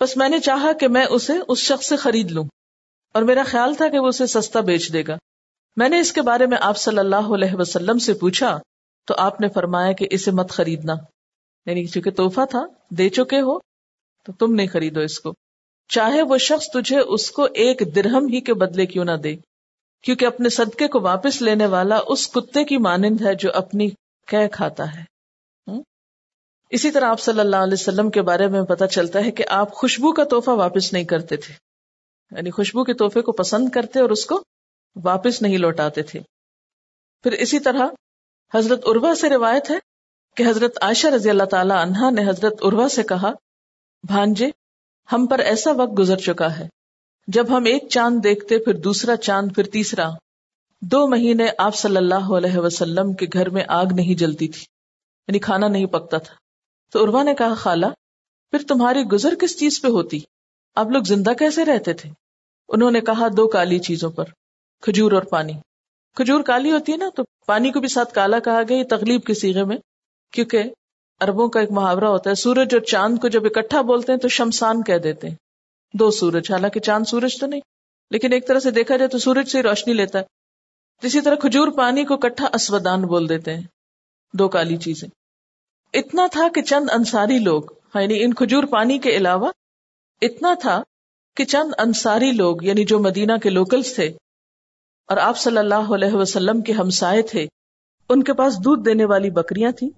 بس میں نے چاہا کہ میں اسے اس شخص سے خرید لوں۔ اور میرا خیال تھا کہ وہ اسے سستا بیچ دے گا۔ میں نے اس کے بارے میں آپ صلی اللہ علیہ وسلم سے پوچھا تو آپ نے فرمایا کہ اسے مت خریدنا۔ یعنی چونکہ توحفہ تھا، دے چکے ہو، تو تم نہیں خریدو اس کو۔ چاہے وہ شخص تجھے اس کو ایک درہم ہی کے بدلے کیوں نہ دے، کیونکہ اپنے صدقے کو واپس لینے والا اس کتے کی مانند ہے جو اپنی کہہ کھاتا ہے۔ اسی طرح آپ صلی اللہ علیہ وسلم کے بارے میں پتا چلتا ہے کہ آپ خوشبو کا تحفہ واپس نہیں کرتے تھے۔ یعنی خوشبو کے تحفے کو پسند کرتے اور اس کو واپس نہیں لوٹاتے تھے۔ پھر اسی طرح حضرت عروا سے روایت ہے کہ حضرت عائشہ رضی اللہ تعالی عنہا نے حضرت عروا سے کہا، بھانجے، ہم پر ایسا وقت گزر چکا ہے، جب ہم ایک چاند دیکھتے پھر دوسرا چاند پھر تیسرا۔ دو مہینے آپ صلی اللہ علیہ وسلم کے گھر میں آگ نہیں جلتی تھی یعنی کھانا نہیں پکتا تھا۔ تو اروا نے کہا، خالہ، پھر تمہاری گزر کس چیز پہ ہوتی؟ آپ لوگ زندہ کیسے رہتے تھے؟ انہوں نے کہا، دو کالی چیزوں پر، کھجور اور پانی۔ کھجور کالی ہوتی ہے نا، تو پانی کو بھی ساتھ کالا کہا گیا تکلیف کے سیگے میں، کیونکہ اربوں کا ایک محاورہ ہوتا ہے، سورج اور چاند کو جب اکٹھا بولتے ہیں تو شمسان کہہ دیتے ہیں، دو سورج، حالانکہ چاند سورج تو نہیں، لیکن ایک طرح سے دیکھا جائے تو سورج سے روشنی لیتا ہے۔ اسی طرح کھجور پانی کو کٹھا اسودان بول دیتے ہیں، دو کالی چیزیں۔ اتنا تھا کہ چند انصاری لوگ یعنی ان کھجور پانی کے علاوہ، اتنا تھا کہ چند انصاری لوگ یعنی جو مدینہ کے لوکلز تھے اور آپ صلی اللہ علیہ وسلم کے ہمسائے تھے۔ ان کے پاس دودھ دینے والی بکریاں تھیں۔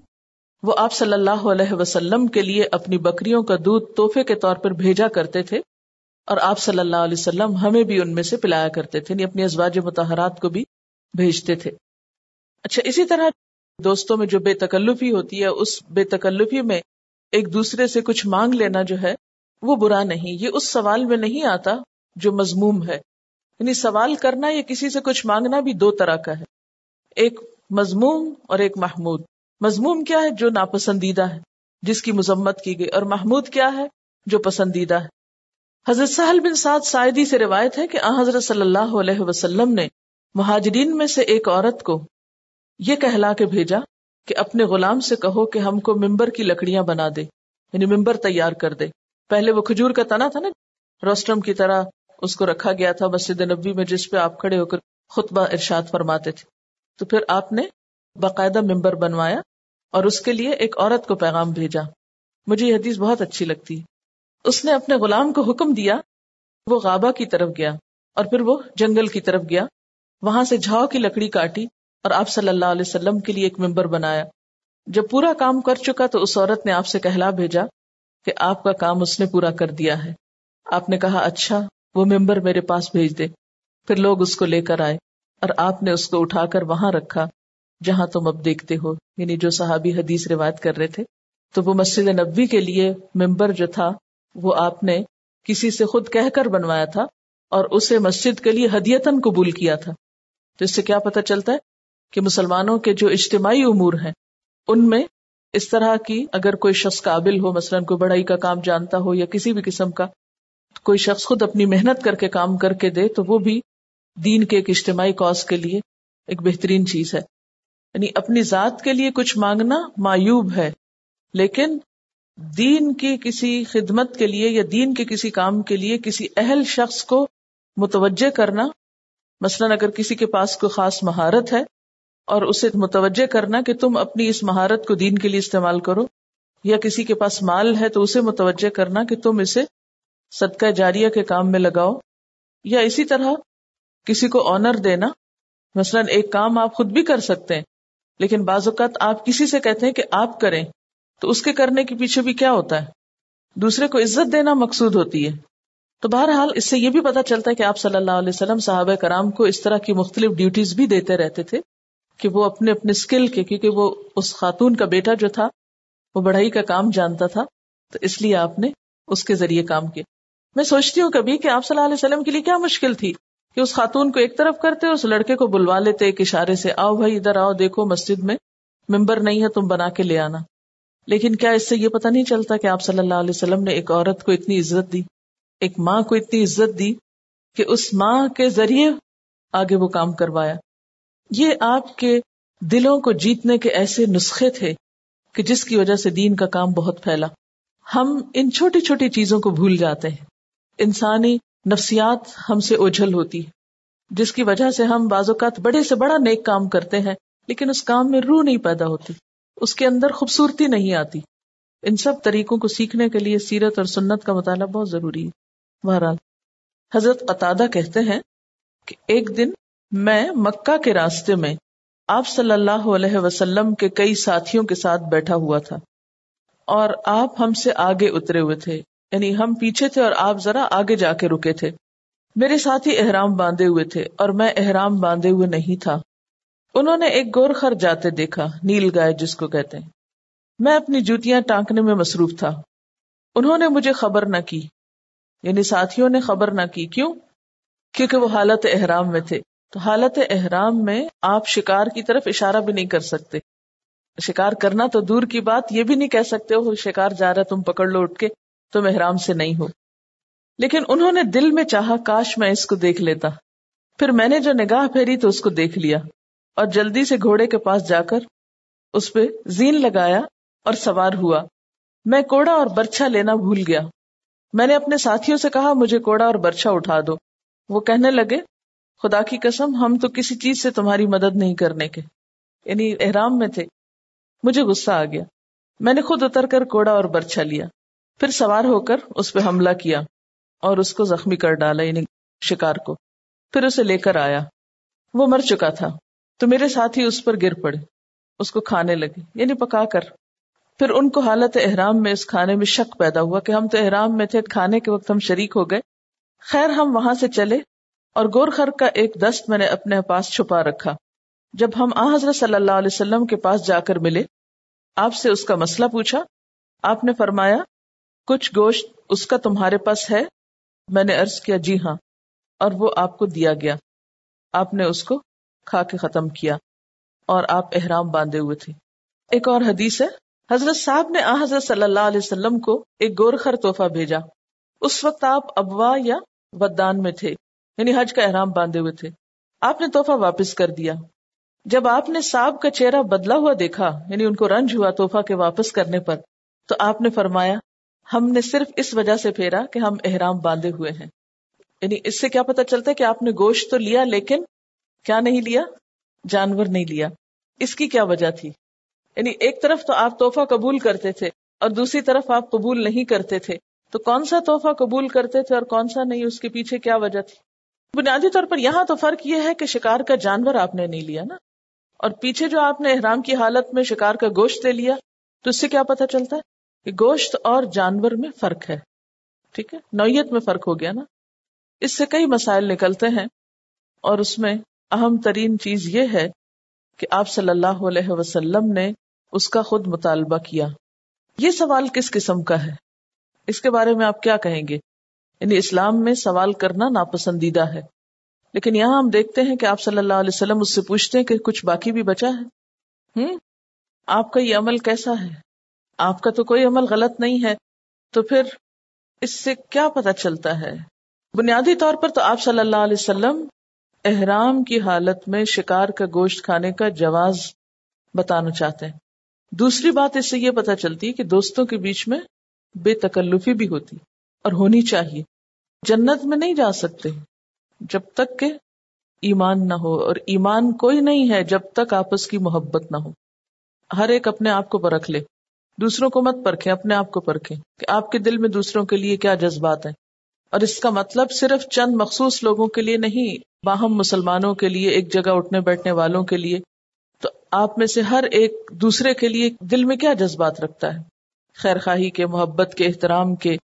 وہ آپ صلی اللہ علیہ وسلم کے لیے اپنی بکریوں کا دودھ توحفے کے طور پر بھیجا کرتے تھے اور آپ صلی اللہ علیہ وسلم ہمیں بھی ان میں سے پلایا کرتے تھے یعنی اپنی ازواج متحرات کو بھی بھیجتے تھے۔ اچھا اسی طرح دوستوں میں جو بے تکلفی ہوتی ہے، اس بے تکلفی میں ایک دوسرے سے کچھ مانگ لینا جو ہے، وہ برا نہیں، یہ اس سوال میں نہیں آتا جو مضموم ہے۔ یعنی سوال کرنا یا کسی سے کچھ مانگنا بھی دو طرح کا ہے۔ ایک مضموم اور ایک محمود۔ مضموم کیا ہے؟ جو ناپسندیدہ ہے، جس کی مذمت کی گئی۔ اور محمود کیا ہے؟ جو پسندیدہ ہے۔ حضرت سہل بن سعد سائدی سے روایت ہے کہ آ حضرت صلی اللہ علیہ وسلم نے مہاجرین میں سے ایک عورت کو یہ کہلا کے بھیجا کہ اپنے غلام سے کہو کہ ہم کو ممبر کی لکڑیاں بنا دے یعنی ممبر تیار کر دے۔ پہلے وہ کھجور کا تنا تھا نا روسٹرم کی طرح اس کو رکھا گیا تھا مسجد نبی میں جس پہ آپ کھڑے ہو کر خطبہ ارشاد فرماتے تھے۔ تو پھر آپ نے باقاعدہ ممبر بنوایا اور اس کے لیے ایک عورت کو پیغام بھیجا۔ مجھے یہ حدیث بہت اچھی لگتی۔ اس نے اپنے غلام کو حکم دیا، وہ غابہ کی طرف گیا اور پھر وہ جنگل کی طرف گیا۔ وہاں سے جھاؤ کی لکڑی کاٹی اور آپ صلی اللہ علیہ وسلم کے لیے ایک ممبر بنایا۔ جب پورا کام کر چکا تو اس عورت نے آپ سے کہلا بھیجا کہ آپ کا کام اس نے پورا کر دیا ہے۔ آپ نے کہا اچھا وہ ممبر میرے پاس بھیج دے۔ پھر لوگ اس کو لے کر آئے اور آپ نے اس کو اٹھا کر وہاں رکھا، جہاں تم اب دیکھتے ہو۔ یعنی جو صحابی حدیث روایت کر رہے تھے۔ تو وہ مسجد نبی کے لیے ممبر جو تھا، وہ آپ نے کسی سے خود کہہ کر بنوایا تھا اور اسے مسجد کے لیے ہدیتن قبول کیا تھا۔ تو اس سے کیا پتا چلتا ہے کہ مسلمانوں کے جو اجتماعی امور ہیں، ان میں اس طرح کی اگر کوئی شخص قابل ہو، مثلاً کوئی بڑائی کا کام جانتا ہو یا کسی بھی قسم کا کوئی شخص خود اپنی محنت کر کے کام کر کے دے تو وہ بھی دین کے ایک اجتماعی کاز کے لیے ایک بہترین چیز ہے۔ یعنی اپنی ذات کے لیے کچھ مانگنا معیوب ہے، لیکن دین کی کسی خدمت کے لیے یا دین کے کسی کام کے لیے کسی اہل شخص کو متوجہ کرنا، مثلاً اگر کسی کے پاس کوئی خاص مہارت ہے اور اسے متوجہ کرنا کہ تم اپنی اس مہارت کو دین کے لیے استعمال کرو، یا کسی کے پاس مال ہے تو اسے متوجہ کرنا کہ تم اسے صدقہ جاریہ کے کام میں لگاؤ یا اسی طرح کسی کو آنر دینا۔ مثلاً ایک کام آپ خود بھی کر سکتے ہیں، لیکن بعض اوقات آپ کسی سے کہتے ہیں کہ آپ کریں، تو اس کے کرنے کے پیچھے بھی کیا ہوتا ہے؟ دوسرے کو عزت دینا مقصود ہوتی ہے۔ تو بہرحال اس سے یہ بھی پتا چلتا ہے کہ آپ صلی اللہ علیہ وسلم صحابہ کرام کو اس طرح کی مختلف ڈیوٹیز بھی دیتے رہتے تھے کہ وہ اپنے اپنے اسکل کے، کیونکہ وہ اس خاتون کا بیٹا جو تھا، وہ بڑھائی کا کام جانتا تھا، تو اس لیے آپ نے اس کے ذریعے کام کیا۔ میں سوچتی ہوں کبھی کہ آپ صلی اللہ علیہ وسلم کے لیے کیا مشکل تھی کہ اس خاتون کو ایک طرف کرتے اس لڑکے کو بلوا لیتے، ایک اشارے سے، آؤ بھائی، ادھر آؤ، دیکھو مسجد میں ممبر نہیں ہے، تم بنا کے لے آنا۔ لیکن کیا اس سے یہ پتا نہیں چلتا کہ آپ صلی اللہ علیہ وسلم نے ایک عورت کو اتنی عزت دی، ایک ماں کو اتنی عزت دی کہ اس ماں کے ذریعے آگے وہ کام کروایا۔ یہ آپ کے دلوں کو جیتنے کے ایسے نسخے تھے کہ جس کی وجہ سے دین کا کام بہت پھیلا۔ ہم ان چھوٹی چھوٹی چیزوں کو بھول جاتے ہیں۔ انسانی نفسیات ہم سے اوجھل ہوتی ہے، جس کی وجہ سے ہم بعض اوقات بڑے سے بڑا نیک کام کرتے ہیں، لیکن اس کام میں روح نہیں پیدا ہوتی، اس کے اندر خوبصورتی نہیں آتی۔ ان سب طریقوں کو سیکھنے کے لیے سیرت اور سنت کا مطالعہ بہت ضروری ہے۔ بہرحال، حضرت قطادہ کہتے ہیں کہ ایک دن میں مکہ کے راستے میں آپ صلی اللہ علیہ وسلم کے کئی ساتھیوں کے ساتھ بیٹھا ہوا تھا اور آپ ہم سے آگے اترے ہوئے تھے۔ یعنی ہم پیچھے تھے اور آپ ذرا آگے جا کے رکے تھے۔ میرے ساتھی احرام باندھے ہوئے تھے اور میں احرام باندھے ہوئے نہیں تھا۔ انہوں نے ایک گور خر جاتے دیکھا، نیل گائے جس کو کہتے ہیں۔ میں اپنی جوتیاں ٹانکنے میں مصروف تھا۔ انہوں نے مجھے خبر نہ کی۔ یعنی ساتھیوں نے خبر نہ کی۔ کیوں؟ کیونکہ وہ حالت احرام میں تھے۔ تو حالت احرام میں آپ شکار کی طرف اشارہ بھی نہیں کر سکتے۔ شکار کرنا تو دور کی بات، یہ بھی نہیں کہہ سکتے ہو شکار جا رہا تم پکڑ لو اٹھ کے۔ تم احرام سے نہیں ہو۔ لیکن انہوں نے دل میں چاہا، کاش میں اس کو دیکھ لیتا۔ پھر میں نے جو نگاہ پھیری تو اس کو دیکھ لیا۔ اور جلدی سے گھوڑے کے پاس جا کر اس پہ زین لگایا اور سوار ہوا۔ میں کوڑا اور برچھا لینا بھول گیا۔ میں نے اپنے ساتھیوں سے کہا، مجھے کوڑا اور برچھا اٹھا دو۔ وہ کہنے لگے، خدا کی قسم، ہم تو کسی چیز سے تمہاری مدد نہیں کرنے کے یعنی احرام میں تھے۔ مجھے غصہ آ گیا۔ میں نے خود اتر کر کوڑا اور برچھا لیا۔ پھر سوار ہو کر اس پہ حملہ کیا اور اس کو زخمی کر ڈالا یعنی شکار کو۔ پھر اسے لے کر آیا۔ وہ مر چکا تھا۔ تو میرے ساتھ ہی اس پر گر پڑے۔ اس کو کھانے لگے یعنی پکا کر۔ پھر ان کو حالت احرام میں اس کھانے میں شک پیدا ہوا کہ ہم تو احرام میں تھے، کھانے کے وقت ہم شریک ہو گئے۔ خیر، ہم وہاں سے چلے اور گور خر کا ایک دست میں نے اپنے پاس چھپا رکھا۔ جب ہم آ حضرت صلی اللہ علیہ وسلم کے پاس جا کر ملے، آپ سے اس کا مسئلہ پوچھا۔ آپ نے فرمایا کچھ گوشت اس کا تمہارے پاس ہے؟ میں نے ارض کیا جی ہاں اور وہ آپ کو دیا گیا۔ آپ نے اس کو کھا کے ختم کیا اور آپ احرام باندھے ہوئے تھے۔ ایک اور حدیث ہے، حضرت صاحب نے آ حضرت صلی اللہ علیہ وسلم کو ایک گورخر تحفہ بھیجا۔ اس وقت آپ ابوا یا ودان میں تھے یعنی حج کا احرام باندھے ہوئے تھے۔ آپ نے تحفہ واپس کر دیا۔ جب آپ نے صاحب کا چہرہ بدلا ہوا دیکھا یعنی ان کو رنج ہوا تحفہ کے واپس کرنے پر، تو آپ نے فرمایا ہم نے صرف اس وجہ سے پھیرا کہ ہم احرام باندھے ہوئے ہیں۔ یعنی اس سے کیا پتا چلتا ہے کہ آپ نے گوشت تو لیا لیکن کیا نہیں لیا؟ جانور نہیں لیا۔ اس کی کیا وجہ تھی؟ یعنی ایک طرف تو آپ توحفہ قبول کرتے تھے اور دوسری طرف آپ قبول نہیں کرتے تھے۔ تو کون سا توحفہ قبول کرتے تھے اور کون سا نہیں؟ اس کے پیچھے کیا وجہ تھی؟ بنیادی طور پر یہاں تو فرق یہ ہے کہ شکار کا جانور آپ نے نہیں لیا نا۔ اور پیچھے جو آپ نے احرام کی حالت میں شکار کا گوشت لے لیا، تو اس سے کیا پتا چلتا ہے؟ کہ گوشت اور جانور میں فرق ہے، ٹھیک ہے؟ نوعیت میں فرق ہو گیا نا؟ اس سے کئی مسائل نکلتے ہیں اور اس میں اہم ترین چیز یہ ہے کہ آپ صلی اللہ علیہ وسلم نے اس کا خود مطالبہ کیا۔ یہ سوال کس قسم کا ہے؟ اس کے بارے میں آپ کیا کہیں گے؟ یعنی اسلام میں سوال کرنا ناپسندیدہ ہے۔ لیکن یہاں ہم دیکھتے ہیں کہ آپ صلی اللہ علیہ وسلم اس سے پوچھتے ہیں کہ کچھ باقی بھی بچا ہے؟ ہوں آپ کا یہ عمل کیسا ہے؟ آپ کا تو کوئی عمل غلط نہیں ہے، تو پھر اس سے کیا پتا چلتا ہے؟ بنیادی طور پر تو آپ صلی اللہ علیہ وسلم احرام کی حالت میں شکار کا گوشت کھانے کا جواز بتانا چاہتے ہیں۔ دوسری بات اس سے یہ پتا چلتی ہے کہ دوستوں کے بیچ میں بے تکلفی بھی ہوتی اور ہونی چاہیے۔ جنت میں نہیں جا سکتے جب تک کہ ایمان نہ ہو، اور ایمان کوئی نہیں ہے جب تک آپس کی محبت نہ ہو۔ ہر ایک اپنے آپ کو پرکھ لے۔ دوسروں کو مت پرکھے اپنے آپ کو پرکھے کہ آپ کے دل میں دوسروں کے لیے کیا جذبات ہیں۔ اور اس کا مطلب صرف چند مخصوص لوگوں کے لیے نہیں، باہم مسلمانوں کے لیے، ایک جگہ اٹھنے بیٹھنے والوں کے لیے۔ تو آپ میں سے ہر ایک دوسرے کے لیے دل میں کیا جذبات رکھتا ہے؟ خیر خواہی کے، محبت کے، احترام کے،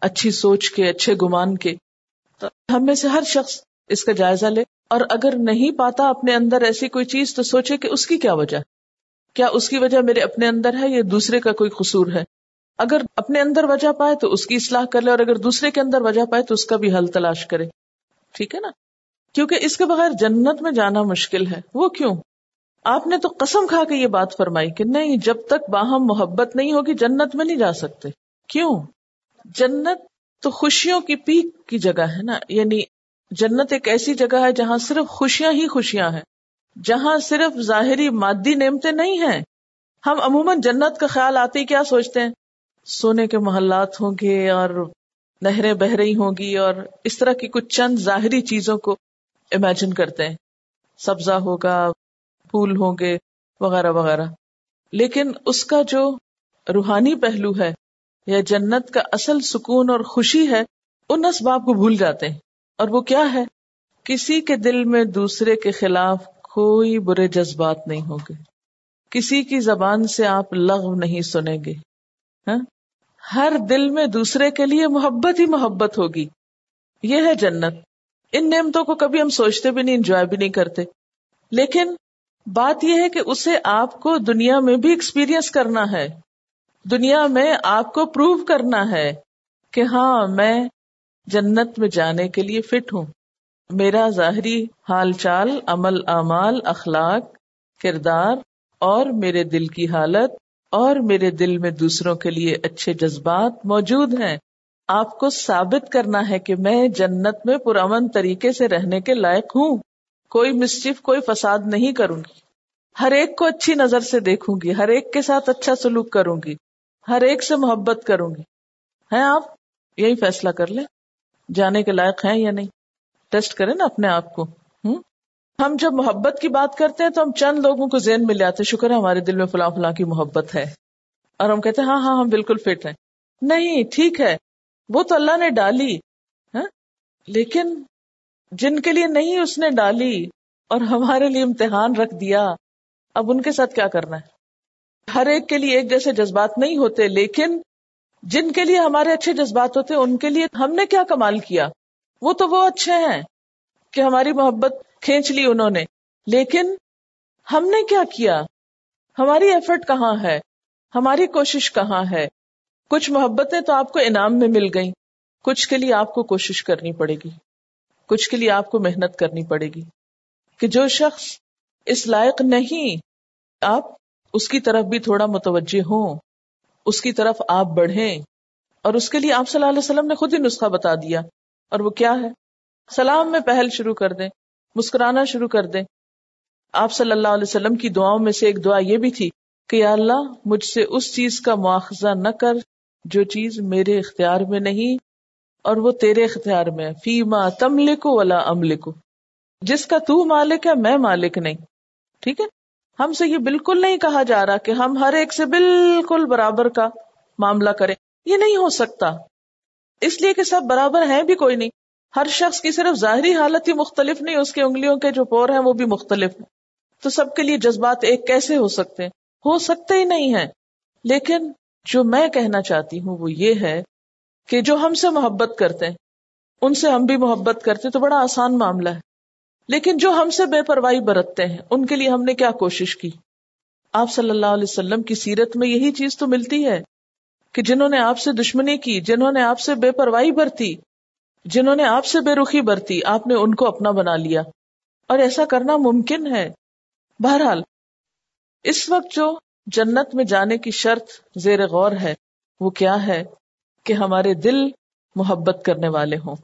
اچھی سوچ کے، اچھے گمان کے۔ تو ہم میں سے ہر شخص اس کا جائزہ لے۔ اور اگر نہیں پاتا اپنے اندر ایسی کوئی چیز، تو سوچے کہ اس کی کیا وجہ ہے؟ کیا اس کی وجہ میرے اپنے اندر ہے یا دوسرے کا کوئی قصور ہے؟ اگر اپنے اندر وجہ پائے تو اس کی اصلاح کر لے اور اگر دوسرے کے اندر وجہ پائے تو اس کا بھی حل تلاش کرے۔ ٹھیک ہے نا؟ کیونکہ اس کے بغیر جنت میں جانا مشکل ہے۔ وہ کیوں؟ آپ نے تو قسم کھا کے یہ بات فرمائی کہ نہیں، جب تک باہم محبت نہیں ہوگی جنت میں نہیں جا سکتے۔ کیوں؟ جنت تو خوشیوں کی پیک کی جگہ ہے نا۔ یعنی جنت ایک ایسی جگہ ہے جہاں صرف خوشیاں ہی خوشیاں ہیں۔ جہاں صرف ظاہری مادی نعمتیں نہیں ہیں، ہم عموماً جنت کا خیال آتے ہی کیا سوچتے ہیں؟ سونے کے محلات ہوں گے اور نہریں بہ رہی ہوں گی اور اس طرح کی کچھ چند ظاہری چیزوں کو امیجن کرتے ہیں۔ سبزہ ہوگا، پھول ہوں گے، وغیرہ وغیرہ۔ لیکن اس کا جو روحانی پہلو ہے یا جنت کا اصل سکون اور خوشی ہے، ان اسباب کو بھول جاتے ہیں۔ اور وہ کیا ہے؟ کسی کے دل میں دوسرے کے خلاف کوئی برے جذبات نہیں ہوں گے۔ کسی کی زبان سے آپ لغو نہیں سنیں گے۔ ہاں؟ ہر دل میں دوسرے کے لیے محبت ہی محبت ہوگی۔ یہ ہے جنت۔ ان نعمتوں کو کبھی ہم سوچتے بھی نہیں، انجوائے بھی نہیں کرتے۔ لیکن بات یہ ہے کہ اسے آپ کو دنیا میں بھی ایکسپیرئنس کرنا ہے۔ دنیا میں آپ کو پروو کرنا ہے کہ ہاں میں جنت میں جانے کے لیے فٹ ہوں۔ میرا ظاہری حال چال، عمل، اعمال، اخلاق، کردار اور میرے دل کی حالت اور میرے دل میں دوسروں کے لیے اچھے جذبات موجود ہیں۔ آپ کو ثابت کرنا ہے کہ میں جنت میں پرامن طریقے سے رہنے کے لائق ہوں۔ کوئی مسچف کوئی فساد نہیں کروں گی۔ ہر ایک کو اچھی نظر سے دیکھوں گی، ہر ایک کے ساتھ اچھا سلوک کروں گی، ہر ایک سے محبت کروں گی۔ ہیں آپ؟ یہی فیصلہ کر لیں۔ جانے کے لائق ہیں یا نہیں؟ ٹیسٹ کریں نا اپنے آپ کو۔ ہوں؟ ہم جب محبت کی بات کرتے ہیں تو ہم چند لوگوں کو ذہن میں لے آتے شکر ہے ہمارے دل میں فلاں فلاں کی محبت ہے۔ اور ہم کہتے ہیں ہاں ہاں ہم بالکل فٹ ہیں۔ نہیں، ٹھیک ہے۔ وہ تو اللہ نے ڈالی۔ ہاں؟ لیکن جن کے لیے نہیں، اس نے ڈالی۔ اور ہمارے لیے امتحان رکھ دیا۔ اب ان کے ساتھ کیا کرنا ہے؟ ہر ایک کے لیے ایک جیسے جذبات نہیں ہوتے، لیکن جن کے لیے ہمارے اچھے جذبات ہوتے، ان کے لیے ہم نے کیا کمال کیا؟ وہ تو وہ اچھے ہیں کہ ہماری محبت کھینچ لی انہوں نے۔ لیکن ہم نے کیا کیا؟ ہماری ایفرٹ کہاں ہے؟ ہماری کوشش کہاں ہے؟ کچھ محبتیں تو آپ کو انعام میں مل گئیں۔ کچھ کے لیے آپ کو کوشش کرنی پڑے گی۔ کچھ کے لیے آپ کو محنت کرنی پڑے گی۔ کہ جو شخص اس لائق نہیں، آپ اس کی طرف بھی تھوڑا متوجہ ہوں۔ اس کی طرف آپ بڑھیں۔ اور اس کے لیے آپ صلی اللہ علیہ وسلم نے خود ہی نسخہ بتا دیا۔ اور وہ کیا ہے؟ سلام میں پہل شروع کر دیں، مسکرانا شروع کر دیں۔ آپ صلی اللہ علیہ وسلم کی دعاؤں میں سے ایک دعا یہ بھی تھی کہ یا اللہ، مجھ سے اس چیز کا مواخذہ نہ کر جو چیز میرے اختیار میں نہیں اور وہ تیرے اختیار میں فیما تم لکھو ولا ام لکھو جس کا تو مالک ہے، میں مالک نہیں۔ ٹھیک ہے؟ ہم سے یہ بالکل نہیں کہا جا رہا کہ ہم ہر ایک سے بالکل برابر کا معاملہ کریں۔ یہ نہیں ہو سکتا۔ اس لیے کہ سب برابر ہیں بھی کوئی نہیں۔ ہر شخص کی صرف ظاہری حالت ہی مختلف نہیں، اس کی انگلیوں کے جو پور ہیں وہ بھی مختلف ہیں۔ تو سب کے لیے جذبات ایک کیسے ہو سکتے ہیں؟ ہو سکتے ہی نہیں ہیں۔ لیکن جو میں کہنا چاہتی ہوں وہ یہ ہے کہ جو ہم سے محبت کرتے ہیں، ان سے ہم بھی محبت کرتے تو بڑا آسان معاملہ ہے۔ لیکن جو ہم سے بے پرواہی برتتے ہیں، ان کے لیے ہم نے کیا کوشش کی؟ آپ صلی اللہ علیہ وسلم کی سیرت میں یہی چیز تو ملتی ہے۔ کہ جنہوں نے آپ سے دشمنی کی، جنہوں نے آپ سے بے پرواہی برتی، جنہوں نے آپ سے بے رخی برتی، آپ نے ان کو اپنا بنا لیا۔ اور ایسا کرنا ممکن ہے۔ بہرحال، اس وقت جو جنت میں جانے کی شرط زیر غور ہے، وہ کیا ہے کہ ہمارے دل محبت کرنے والے ہوں۔